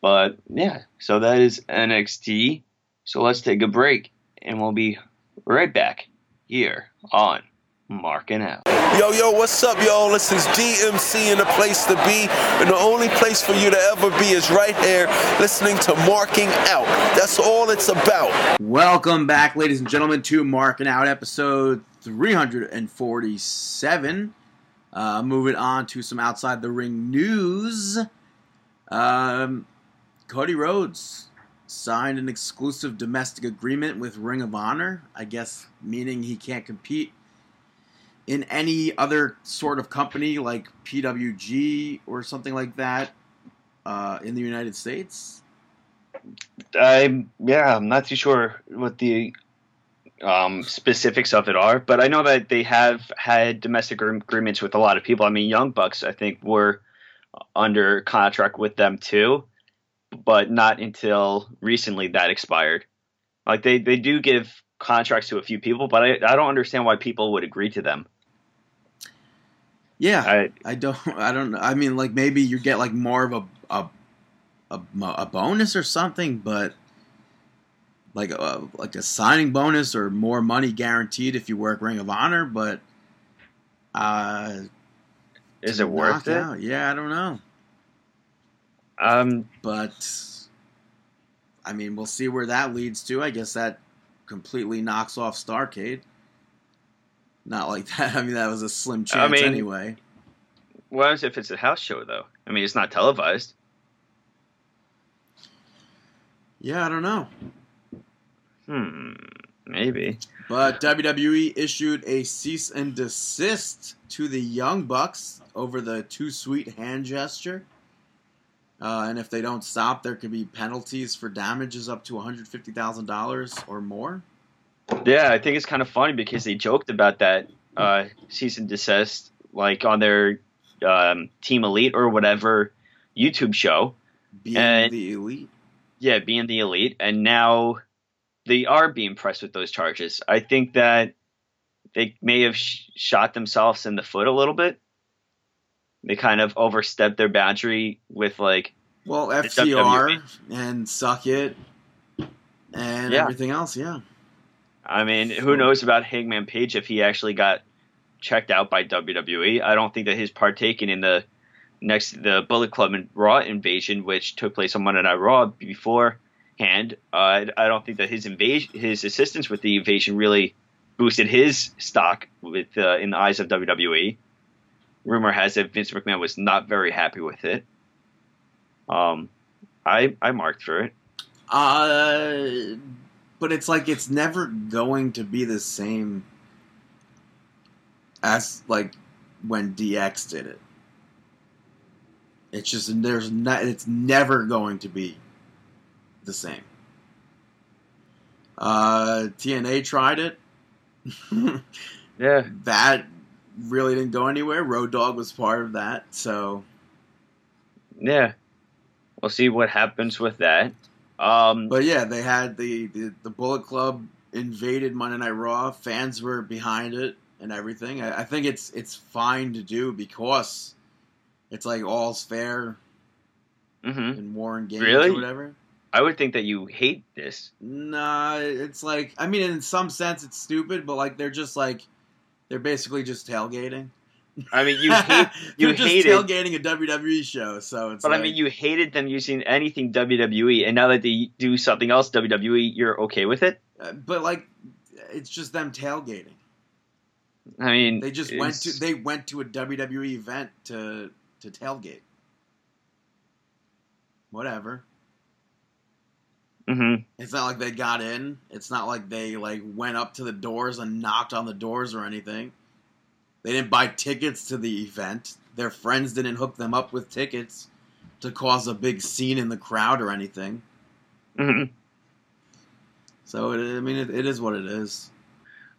but yeah. So that is NXT. So let's take a break, and we'll be right back here on Marking Out. Yo, yo, what's up, y'all? This is DMC and the place to be, and the only place for you to ever be is right here, listening to Marking Out. That's all it's about. Welcome back, ladies and gentlemen, to Marking Out episode 347. Uh, moving on to some outside the ring news. Um, Cody Rhodes signed an exclusive domestic agreement with Ring of Honor. I guess meaning he can't compete in any other sort of company like PWG or something like that uh, in the United States. I'm yeah, I'm not too sure what the um, specifics of it are, but I know that they have had domestic agreements with a lot of people. I mean, Young Bucks, I think, were under contract with them too, but not until recently that expired. Like they, they do give contracts to a few people, but I, I don't understand why people would agree to them. Yeah, I, I don't. I don't. I mean, like maybe you get like more of a a a, a bonus or something, but like a like a signing bonus or more money guaranteed if you work Ring of Honor. But uh, is it worth it? Out, yeah, I don't know. Um, but I mean, we'll see where that leads to. I guess that completely knocks off Starcade. Not like that. I mean, that was a slim chance I mean, anyway. What if it's a house show though? I mean, it's not televised. Yeah, I don't know. Hmm, maybe. But WWE issued a cease and desist to the Young Bucks over the too sweet hand gesture. Uh, and if they don't stop, there could be penalties for damages up to $150,000 or more. Yeah, I think it's kind of funny because they joked about that uh, cease and desist, like on their um, Team Elite or whatever YouTube show. Being and, the elite? Yeah, being the elite. And now they are being pressed with those charges. I think that they may have sh- shot themselves in the foot a little bit. They kind of overstepped their boundary with like well FTR and suck it and yeah. everything else. Yeah. I mean, who knows about Hangman Page if he actually got checked out by WWE? I don't think that his partaking in the next the Bullet Club and Raw invasion, which took place on Monday Night Raw beforehand, uh, I don't think that his invasion, his assistance with the invasion, really boosted his stock with uh, in the eyes of WWE. Rumor has it Vince McMahon was not very happy with it. Um, I I marked for it. Uh, but it's like it's never going to be the same as like when DX did it. It's just there's not. It's never going to be the same. Uh, TNA tried it. yeah, that really didn't go anywhere. Road Dog was part of that, so yeah, we'll see what happens with that. Um, but yeah, they had the, the, the Bullet Club invaded Monday Night Raw. Fans were behind it and everything. I, I, think it's it's fine to do because it's like all's fair mm-hmm. in war and games really? or whatever. I would think that you hate this. Nah, it's like I mean, in some sense, it's stupid, but like they're just like they're basically just tailgating. I mean, you hate you just hated tailgating a WWE show, so it's. But like, I mean, you hated them using anything WWE, and now that they do something else WWE, you're okay with it. Uh, but like, it's just them tailgating. I mean, they just went to they went to a WWE event to to tailgate. Whatever. Mm-hmm. It's not like they got in. It's not like they like went up to the doors and knocked on the doors or anything. They didn't buy tickets to the event. Their friends didn't hook them up with tickets to cause a big scene in the crowd or anything. Mm-hmm. So it, I mean, it, it is what it is.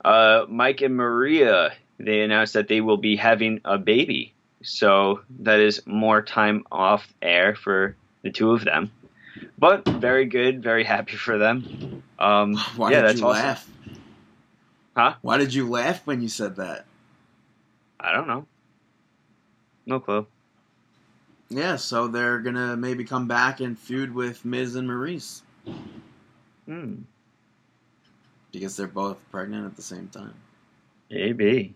Uh, Mike and Maria they announced that they will be having a baby, so that is more time off air for the two of them. But very good, very happy for them. Um, Why yeah, did that's you awesome. laugh? Huh? Why did you laugh when you said that? I don't know. No clue. Yeah, so they're gonna maybe come back and feud with Miz and Maryse. Hmm. Because they're both pregnant at the same time. Maybe.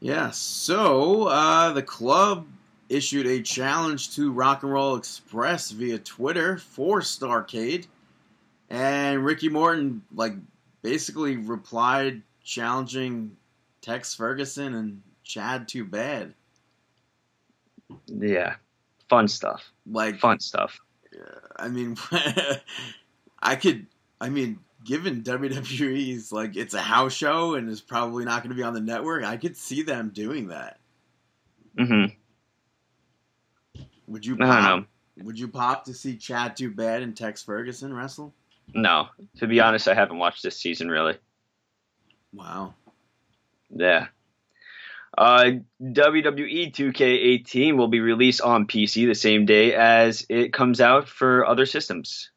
Yeah, so uh, the club issued a challenge to Rock and Roll Express via Twitter for Starcade, and Ricky Morton like basically replied challenging Tex Ferguson and Chad Too Bad. Yeah, fun stuff. Like fun stuff. I mean, I could. I mean, given WWE's like it's a house show and is probably not going to be on the network, I could see them doing that. hmm Would you? I Pop, don't know. Would you pop to see Chad Bad and Tex Ferguson wrestle? No, to be honest, I haven't watched this season really. Wow. Yeah. Uh, WWE 2K18 will be released on PC the same day as it comes out for other systems.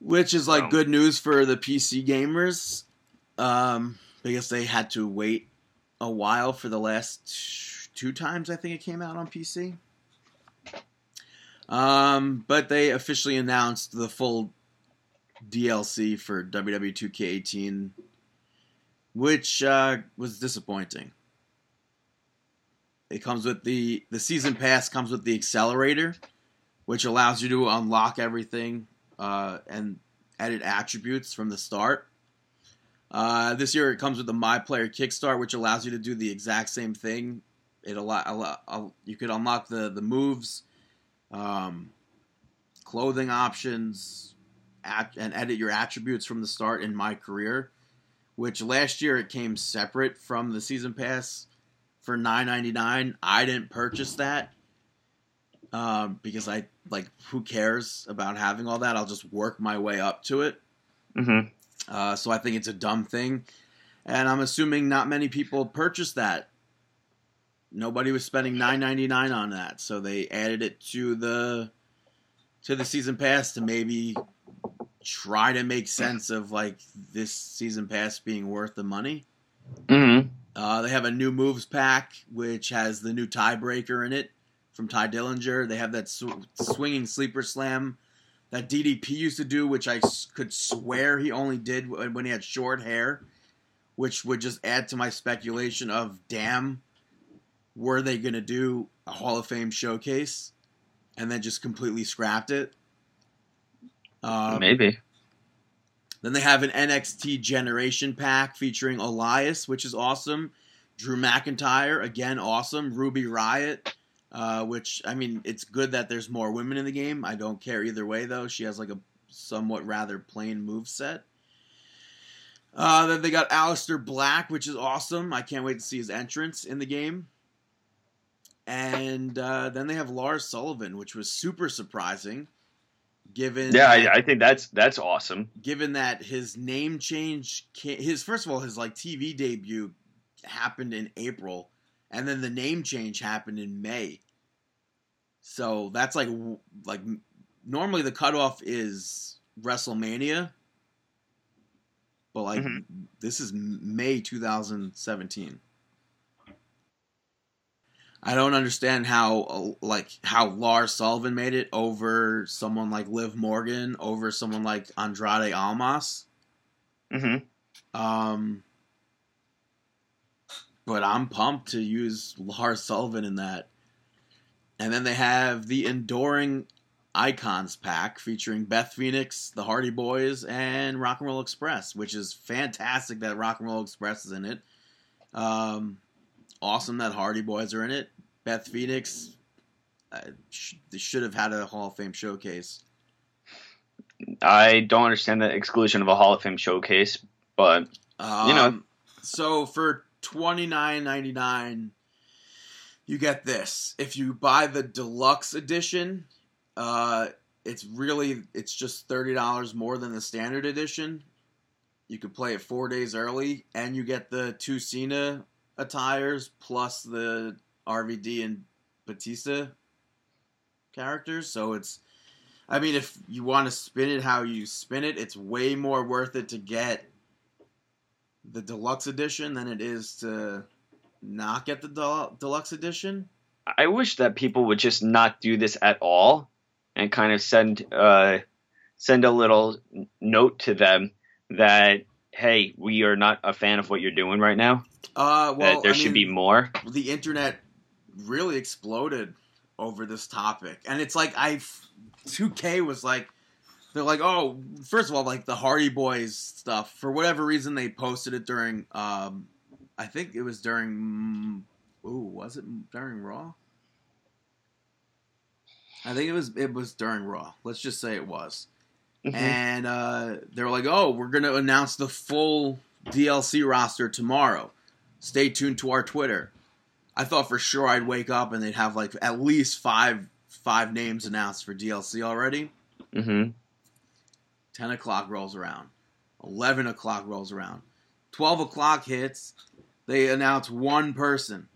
Which is like Um, good news for the PC gamers, um, because they had to wait a while for the last two times I think it came out on PC. Um, but they officially announced the full DLC for WWE 2K18, which uh, was disappointing. It comes with the the season pass comes with the accelerator, which allows you to unlock everything uh, and edit attributes from the start. Uh, this year it comes with the My Player Kickstart, which allows you to do the exact same thing. It allow, allow, al- you could unlock the the moves, um, clothing options, at, and edit your attributes from the start in My Career. Which last year it came separate from the season pass for nine ninety nine. I didn't purchase that um, because I like who cares about having all that? I'll just work my way up to it. hmm Uh, so I think it's a dumb thing, and I'm assuming not many people purchased that. Nobody was spending nine ninety nine on that, so they added it to the to the season pass to maybe try to make sense of like this season pass being worth the money. hmm Uh, they have a new moves pack, which has the new tiebreaker in it from Tye Dillinger. They have that sw- swinging sleeper slam that DDP used to do, which I s- could swear he only did when when he had short hair, which would just add to my speculation of damn, were they going to do a Hall of Fame showcase and then just completely scrapped it? Um, Maybe. then they have an NXT Generation Pack featuring Elias, which is awesome. Drew McIntyre, again, awesome. Ruby Riott, uh, which, I mean, it's good that there's more women in the game. I don't care either way, though. She has like a somewhat rather plain move set. Uh, then they got Aleister Black, which is awesome. I can't wait to see his entrance in the game. And uh, then they have Lars Sullivan, which was super surprising, given Yeah, that- I, I think that's that's awesome. given that his name change his first of all his like TV debut happened in April and then the name change happened in May. So that's like like normally the cutoff is WrestleMania but like Mhm. this is May 2017. I don't understand how uh, like how Lars Sullivan made it over someone like Liv Morgan over someone like Andrade Almas. hmm Um, but I'm pumped to use Lars Sullivan in that. And then they have the Enduring Icons pack featuring Beth Phoenix, the Hardy Boys, and Rock and Roll Express, which is fantastic that Rock and Roll Express is in it. Um, awesome that Hardy Boys are in it. Beth Phoenix, uh, sh- they should have had a Hall of Fame showcase. I don't understand the exclusion of a Hall of Fame showcase, but Um, You know. So for twenty nine ninety nine, you get this. If you buy the deluxe edition, uh, it's really it's just thirty dollars more than the standard edition. You could play it four days early, and you get the two Cena attires plus the RVD and Batista characters. So it's, I mean, if you want to spin it how you spin it, it's way more worth it to get the deluxe edition than it is to not get the del- deluxe edition. I wish that people would just not do this at all and kind of send uh, send a little note to them that hey, we are not a fan of what you're doing right now. Uh, well, there I should mean, be more. the internet really exploded over this topic, and it's like I, 2K was like, they're like, oh, first of all, like the Hardy Boys stuff. For whatever reason, they posted it during, um, I think it was during, mm, ooh, was it during Raw? I think it was it was during Raw. Let's just say it was. Mhm. And uh, they were like, "Oh, we're gonna announce the full DLC roster tomorrow. Stay tuned to our Twitter." I thought for sure I'd wake up and they'd have like at least five five names announced for DLC already. Mhm. 10 o'clock rolls around. 11 o'clock rolls around. 12 o'clock hits. They announce one person.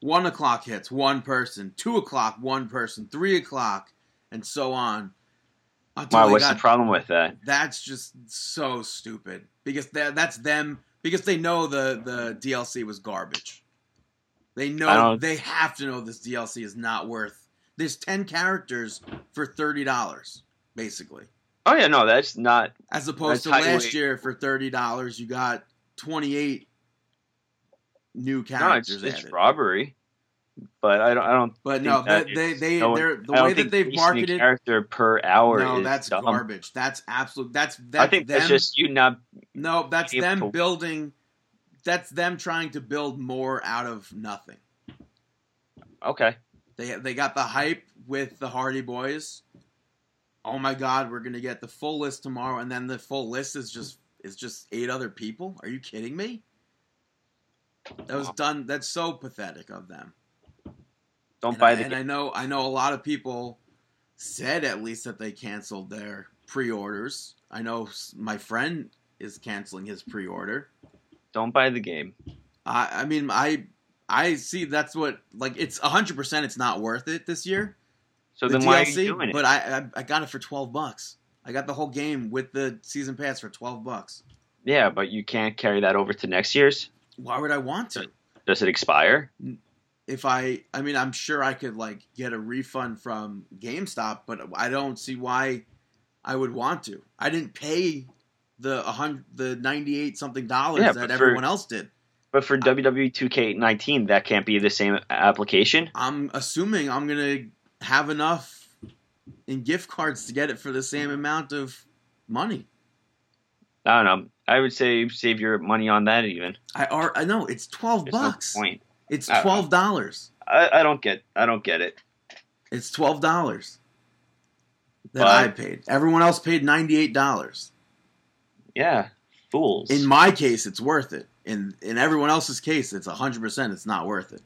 1 o'clock hits, one person. 2 o'clock, one person. 3 o'clock, and so on. Until Why? What's got- the problem with that? That's just so stupid. Because that, that's them. Because they know the, the DLC was garbage. They know, they have to know this DLC is not worth. There's 10 characters for $30, basically. Oh yeah, no, that's not. As opposed to last year for thirty dollars, you got twenty eight new characters. No, it's, it's robbery. But I don't. I don't. But think no, that they they, they no they're the way that they've marketed. character per hour. No, that's dumb. garbage. That's absolute. That's that's I think them. that's just you not. no, that's them to- building. That's them trying to build more out of nothing. Okay. They they got the hype with the Hardy Boys. Oh my God, we're gonna get the full list tomorrow, and then the full list is just is just eight other people. Are you kidding me? That was done. That's so pathetic of them. Don't and buy I, the. and I know I know a lot of people said at least that they canceled their pre-orders. I know my friend is canceling his pre-order. don't buy the game. I I mean I I see that's what like it's hundred percent. It's not worth it this year. So the then why are DLC, you doing it? But I, I I got it for twelve bucks. I got the whole game with the season pass for twelve bucks. yeah, but you can't carry that over to next year's. Why would I want to? Does it expire? If I, I mean, I'm sure I could like get a refund from GameStop, but I don't see why I would want to. I didn't pay the hundred, the ninety eight something dollars Yeah, that for- everyone else did. But for E WWE 2K19, that can't be the same application. I'm assuming I'm gonna have enough in gift cards to get it for the same amount of money. I don't know. I would say save your money on that. Even I are I know it's twelve There's bucks. no point. It's I don't know. twelve dollars. I, I don't get. I don't get it. It's twelve dollars that But- I paid. Everyone else paid ninety eight dollars. Yeah, fools. In my case, it's worth it. In in everyone else's case, it's hundred percent. It's not worth it.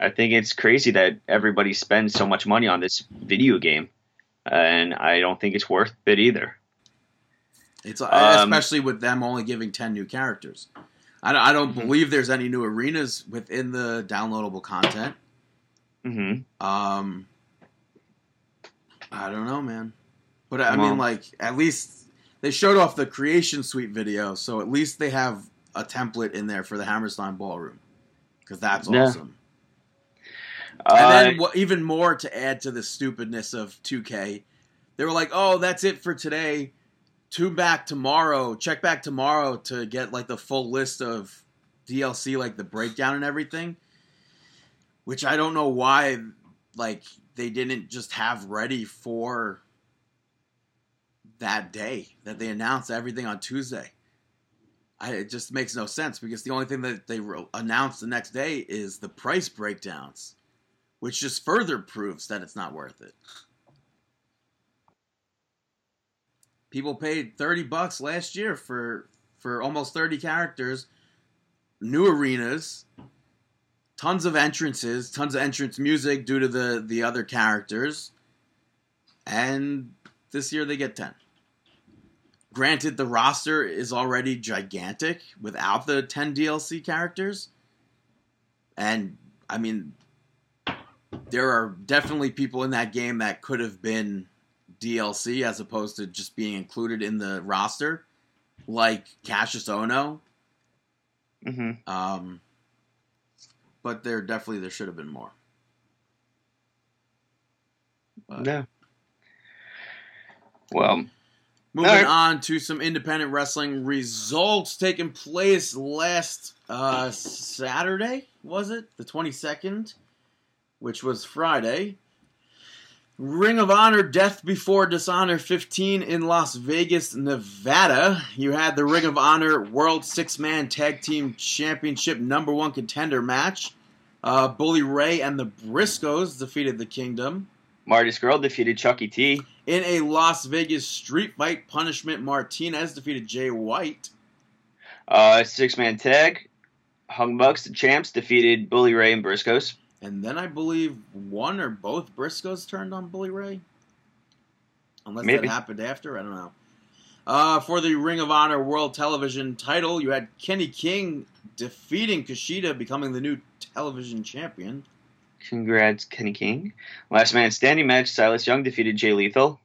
I think it's crazy that everybody spends so much money on this video game, and I don't think it's worth it either. It's Um, especially with them only giving ten new characters. I don't, I don't Mhm. believe there's any new arenas within the downloadable content. hmm Um, I don't know, man. But I Well- mean, like, at least they showed off the creation suite video, so at least they have a template in there for the Hammerstein Ballroom, because that's Yeah. awesome. Uh, And then what, even more to add to the stupidness of 2K, they were like, "Oh, that's it for today. Tune back tomorrow. Check back tomorrow to get like the full list of DLC, like the breakdown and everything." Which I don't know why, like they didn't just have ready for that day that they announced everything on Tuesday. I, it just makes no sense because the only thing that they re- announced the next day is the price breakdowns which just further proves that it's not worth it. People paid 30 bucks last year for for almost 30 characters, new arenas, tons of entrances, tons of entrance music due to the the other characters. And this year they get 10. Granted the roster is already gigantic without the 10 DLC characters. And I mean there are definitely people in that game that could have been DLC as opposed to just being included in the roster, like Kassius Ohno. hmm Um, but there definitely there should have been more. But Yeah. Well, moving Alright. on to some independent wrestling results taking place last uh, Saturday, was it the twenty second? which was Friday. Ring of Honor Death Before Dishonor 15 in Las Vegas, Nevada. You had the Ring of Honor World Six Man Tag Team Championship number one contender match. Uh, Bully Ray and the Briscoes defeated the Kingdom. Marty Scurll defeated Chucky T. In a Las Vegas street fight, Punishment Martinez defeated Jay White. Uh, six man tag. Young Bucks, the champs, defeated Bully Ray and Briscoes. And then I believe one or both Briscoes turned on Bully Ray. Unless Maybe. that happened after, I don't know. Uh, for the Ring of Honor World Television title, you had Kenny King defeating Kushida, becoming the new television champion. Congrats, Kenny King. Last man standing match, Silas Young defeated Jay Lethal.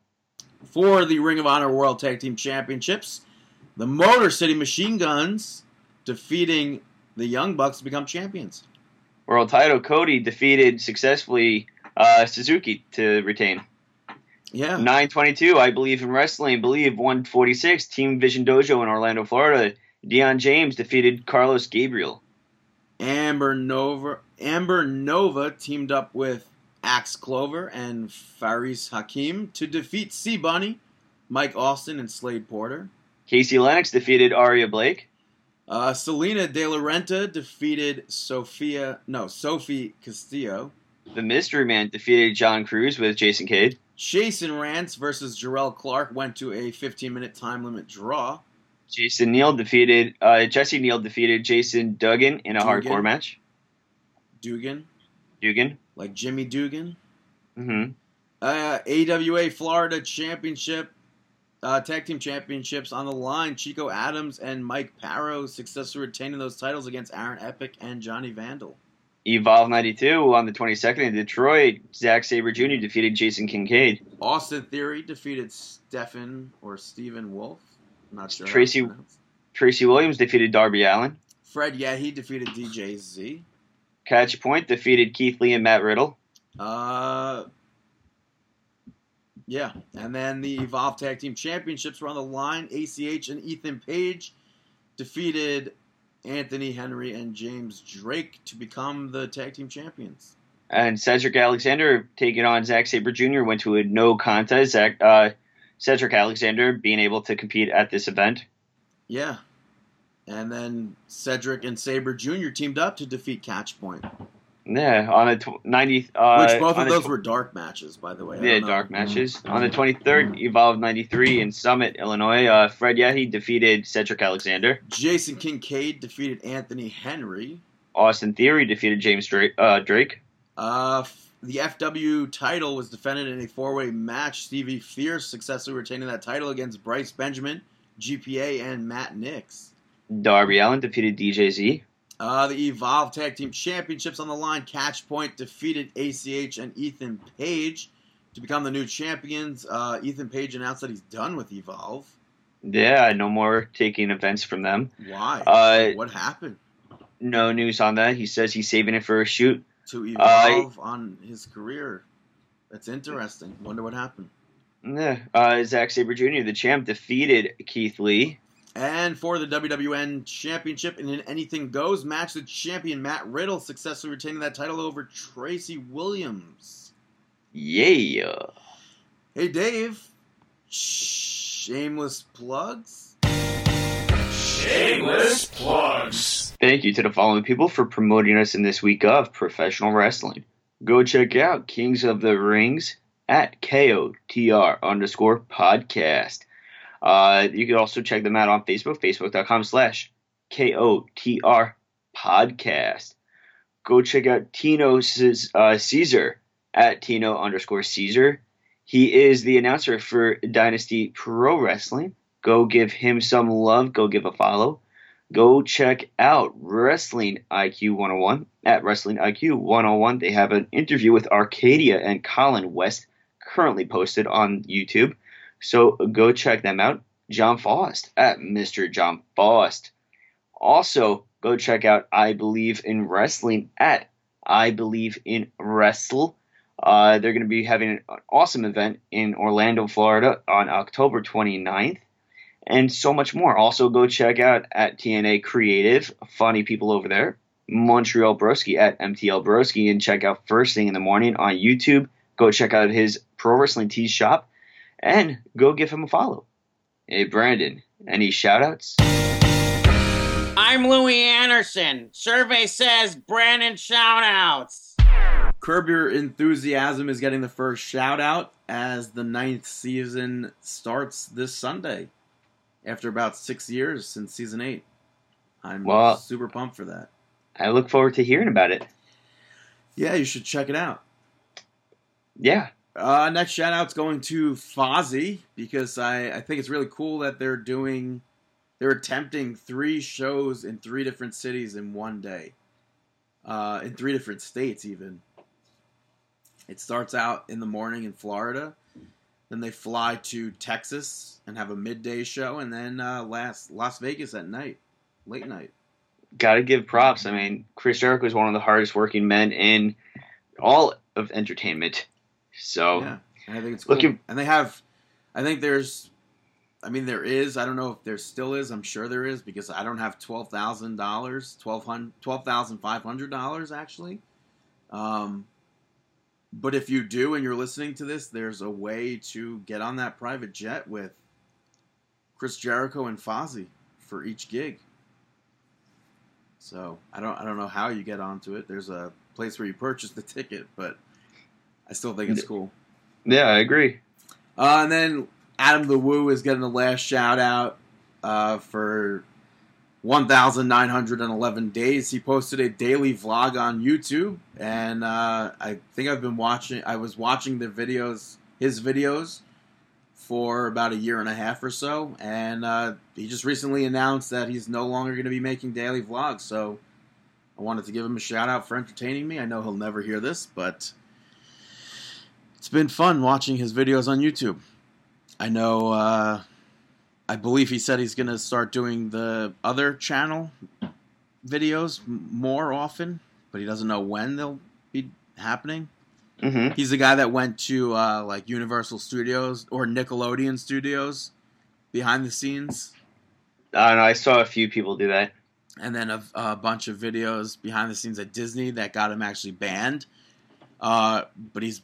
For the Ring of Honor World Tag Team Championships, the Motor City Machine Guns defeating the Young Bucks to become champions. World title, Cody defeated successfully uh, Suzuki to retain. Yeah. 922, I believe in wrestling. Believe 146, Team Vision Dojo in Orlando, Florida. Dion James defeated Carlos Gabriel. Amber Nova Amber Nova teamed up with Axe Clover and Faris Hakim to defeat Sea Bunny, Mike Austin, and Slade Porter. Casey Lennox defeated Aria Blake. Uh, Selena De La Renta defeated Sophia no Sophie Castillo. The Mystery Man defeated John Cruz with Jason Cade. Jason Rance versus Jarrell Clark went to a 15 minute time limit draw. Jason Neal defeated uh, Jesse Neal defeated Jason Duggan in a Dugan. hardcore match. Dugan, Dugan. like Jimmy Dugan. Mm hmm. Uh, AWA Florida Championship, uh, Tag Team Championships on the line. Chico Adams and Mike Parrow successfully retaining those titles against Aaron Epic and Johnny Vandal. Evolve 92 on the 22nd in Detroit. Zack Sabre Jr. defeated Jason Kincaid. Austin Theory defeated Stephen or Stephen Wolf. I'm not sure. Tracy-. Tracy Williams defeated Darby Allin. Fred, yeah, he defeated DJ Z. Catch Point defeated Keith Lee and Matt Riddle. Uh, yeah, and then the Evolve Tag Team Championships were on the line. ACH and Ethan Page defeated Anthony Henry and James Drake to become the tag team champions. And Cedric Alexander taking on Zack Sabre Jr. went to a no contest. Zach, uh, Cedric Alexander being able to compete at this event. Yeah. And then Cedric and Sabre Jr. teamed up to defeat Catch Point. Yeah, on the tw- 90th. Uh, Which both of those tw- were dark matches, by the way. I Yeah, dark matches. On the 23rd, Evolve 93 in Summit, Illinois. Uh, Fred Yehi defeated Cedric Alexander. Jason Kincaid defeated Anthony Henry. Austin Theory defeated James Drake. Uh, Drake. Uh, f- the FW title was defended in a four-way match. Stevie Fierce successfully retaining that title against Bryce Benjamin, GPA, and Matt Nix. Darby Allin defeated DJZ. Uh, the Evolve Tag Team Championships on the line. Catch Point defeated ACH and Ethan Page to become the new champions. Uh, Ethan Page announced that he's done with Evolve. Yeah, no more taking events from them. Why? Uh, what happened No news on that. He says he's saving it for a shoot. to uh, Evolve on his career? That's interesting. Wonder what happened. Yeah. Uh, Zack Sabre Jr., the champ, defeated Keith Lee. And for the WWN Championship and in an Anything Goes match, the champion Matt Riddle successfully retaining that title over Tracy Williams. Yeah. Hey, Dave. Shameless plugs. Shameless plugs. Thank you to the following people for promoting us in this week of professional wrestling. Go check out Kings of the Rings at KOTR underscore podcast. Uh, you can also check them out on Facebook, facebook.com slash KOTR podcast. Go check out Tino uh, Caesar at Tino underscore Caesar. He is the announcer for Dynasty Pro Wrestling. Go give him some love. Go give a follow go check out Wrestling IQ 101 at Wrestling IQ 101. They have an interview with Arcadia and Colin West currently posted on YouTube. So go check them out. John Faust at Mr. John Faust. Also, go check out I Believe in Wrestling at I Believe in Wrestle. Uh, they're going to be having an awesome event in Orlando, Florida on October 29th and so much more. Also, go check out at TNA Creative, funny people over there. Montreal Broski at MTL Broski, and check out First Thing in the Morning on YouTube. Go check out his Pro Wrestling Tees shop, and go give him a follow. Hey, Brandon, any shout outs? I'm Louie Anderson. Survey says Brandon shoutouts. Curb Your Enthusiasm is getting the first shout out as the ninth season starts this Sunday after about six years since season eight. I'm Well- super pumped for that. I look forward to hearing about it. Yeah, you should check it out. Yeah. Uh, next shout out's going to Fozzy because I, I think it's really cool that they're doing, they're attempting three shows in three different cities in one day, uh, in three different states even. It starts out in the morning in Florida, then they fly to Texas and have a midday show, and then uh, last Las Vegas at night, late night. Gotta give props. I mean, Chris Jericho is one of the hardest working men in all of entertainment. So, Yeah, and I think it's cool. Looking- and they have, I think there's, I mean there is. I don't know if there still is. I'm sure there is because I don't have twelve thousand dollars, twelve hundred, twelve thousand five hundred dollars actually. Um, but if you do and you're listening to this, there's a way to get on that private jet with Chris Jericho and Fozzy for each gig. So I don't I don't know how you get onto it. There's a place where you purchase the ticket, but I still think it's cool. yeah, I agree. Uh, and then Adam the Woo is getting the last shout out uh, for 1,911 days. He posted a daily vlog on YouTube, and uh, I think I've been watching. I was watching the videos, his videos, for about a year and a half or so, and uh, he just recently announced that he's no longer going to be making daily vlogs. So I wanted to give him a shout out for entertaining me. I know he'll never hear this, but it's been fun watching his videos on YouTube. I know. Uh, I believe he said he's going to start doing the other channel videos m- more often, but he doesn't know when they'll be happening. hmm He's the guy that went to uh, like Universal Studios or Nickelodeon Studios behind the scenes, I don't know. I saw a few people do that. and then a, a bunch of videos behind the scenes at Disney that got him actually banned. Uh, but he's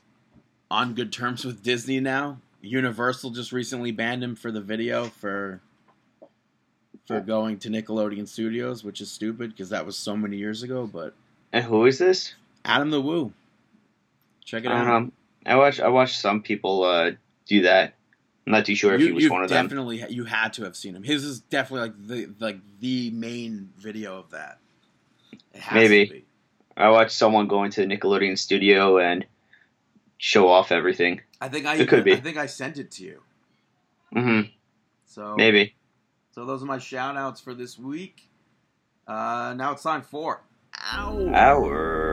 on good terms with Disney now. Universal just recently banned him for the video for for going to Nickelodeon Studios, which is stupid because that was so many years ago. But And who is this? Adam the Woo, check it out. don't. I watch. I watched some people uh, do that. I'm not too sure if he was one of them. definitely you had to have seen him. His is definitely like the like the main video of that. Maybe. to be. I watched someone go into the Nickelodeon studio and show off everything. I think I It could be. I think I sent it to you. hmm So Maybe. So those are my shout outs for this week. Uh, now it's time for Ow. Our.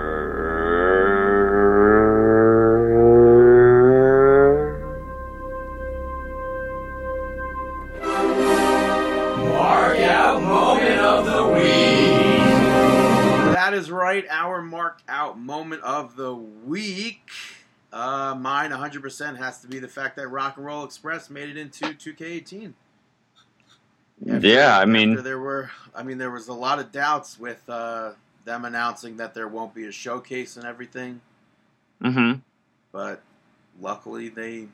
100% has to be the fact that Rock and Roll Express made it into 2K18. After- Yeah, I mean- there were, I mean, there was a lot of doubts with uh, them announcing that there won't be a showcase and everything, hmm but luckily they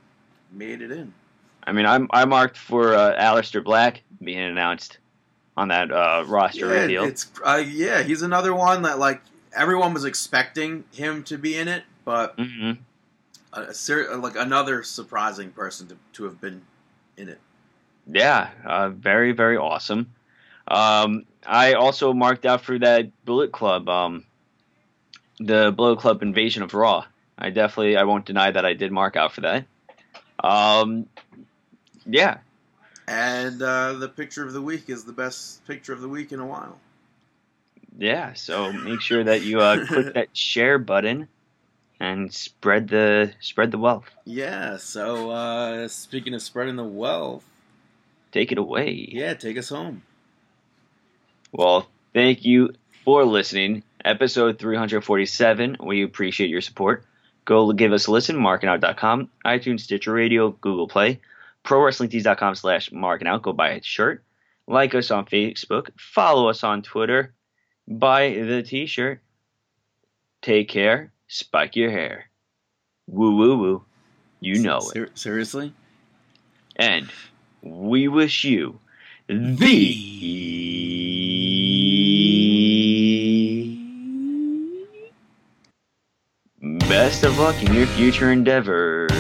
made it in. I mean, I'm I marked for uh, Aleister Black being announced on that uh, roster Yeah, reveal. it's uh, yeah, he's another one that like everyone was expecting him to be in it, but hmm a, ser- like another surprising person to, to have been in it. Yeah, uh, very very awesome. Um, I also marked out for that Bullet Club, um, the Bullet Club Invasion of Raw. I definitely I won't deny that I did mark out for that. Um, yeah, And uh, the picture of the week is the best picture of the week in a while. yeah. So make sure that you uh, click that share button and spread the spread the wealth. Yeah. So uh, speaking of spreading the wealth, Take it away. yeah, take us home. Well, thank you for listening. Episode 347. We appreciate your support. Go give us a listen, markingout.com, iTunes, Stitcher Radio, Google Play, ProWrestlingTees.com slash markingout. Go buy a shirt. Like us on Facebook. Follow us on Twitter. Buy the t-shirt. Take care. Spike your hair. Woo woo woo. You know it. Seriously. And we wish you the Best of luck in your future endeavors.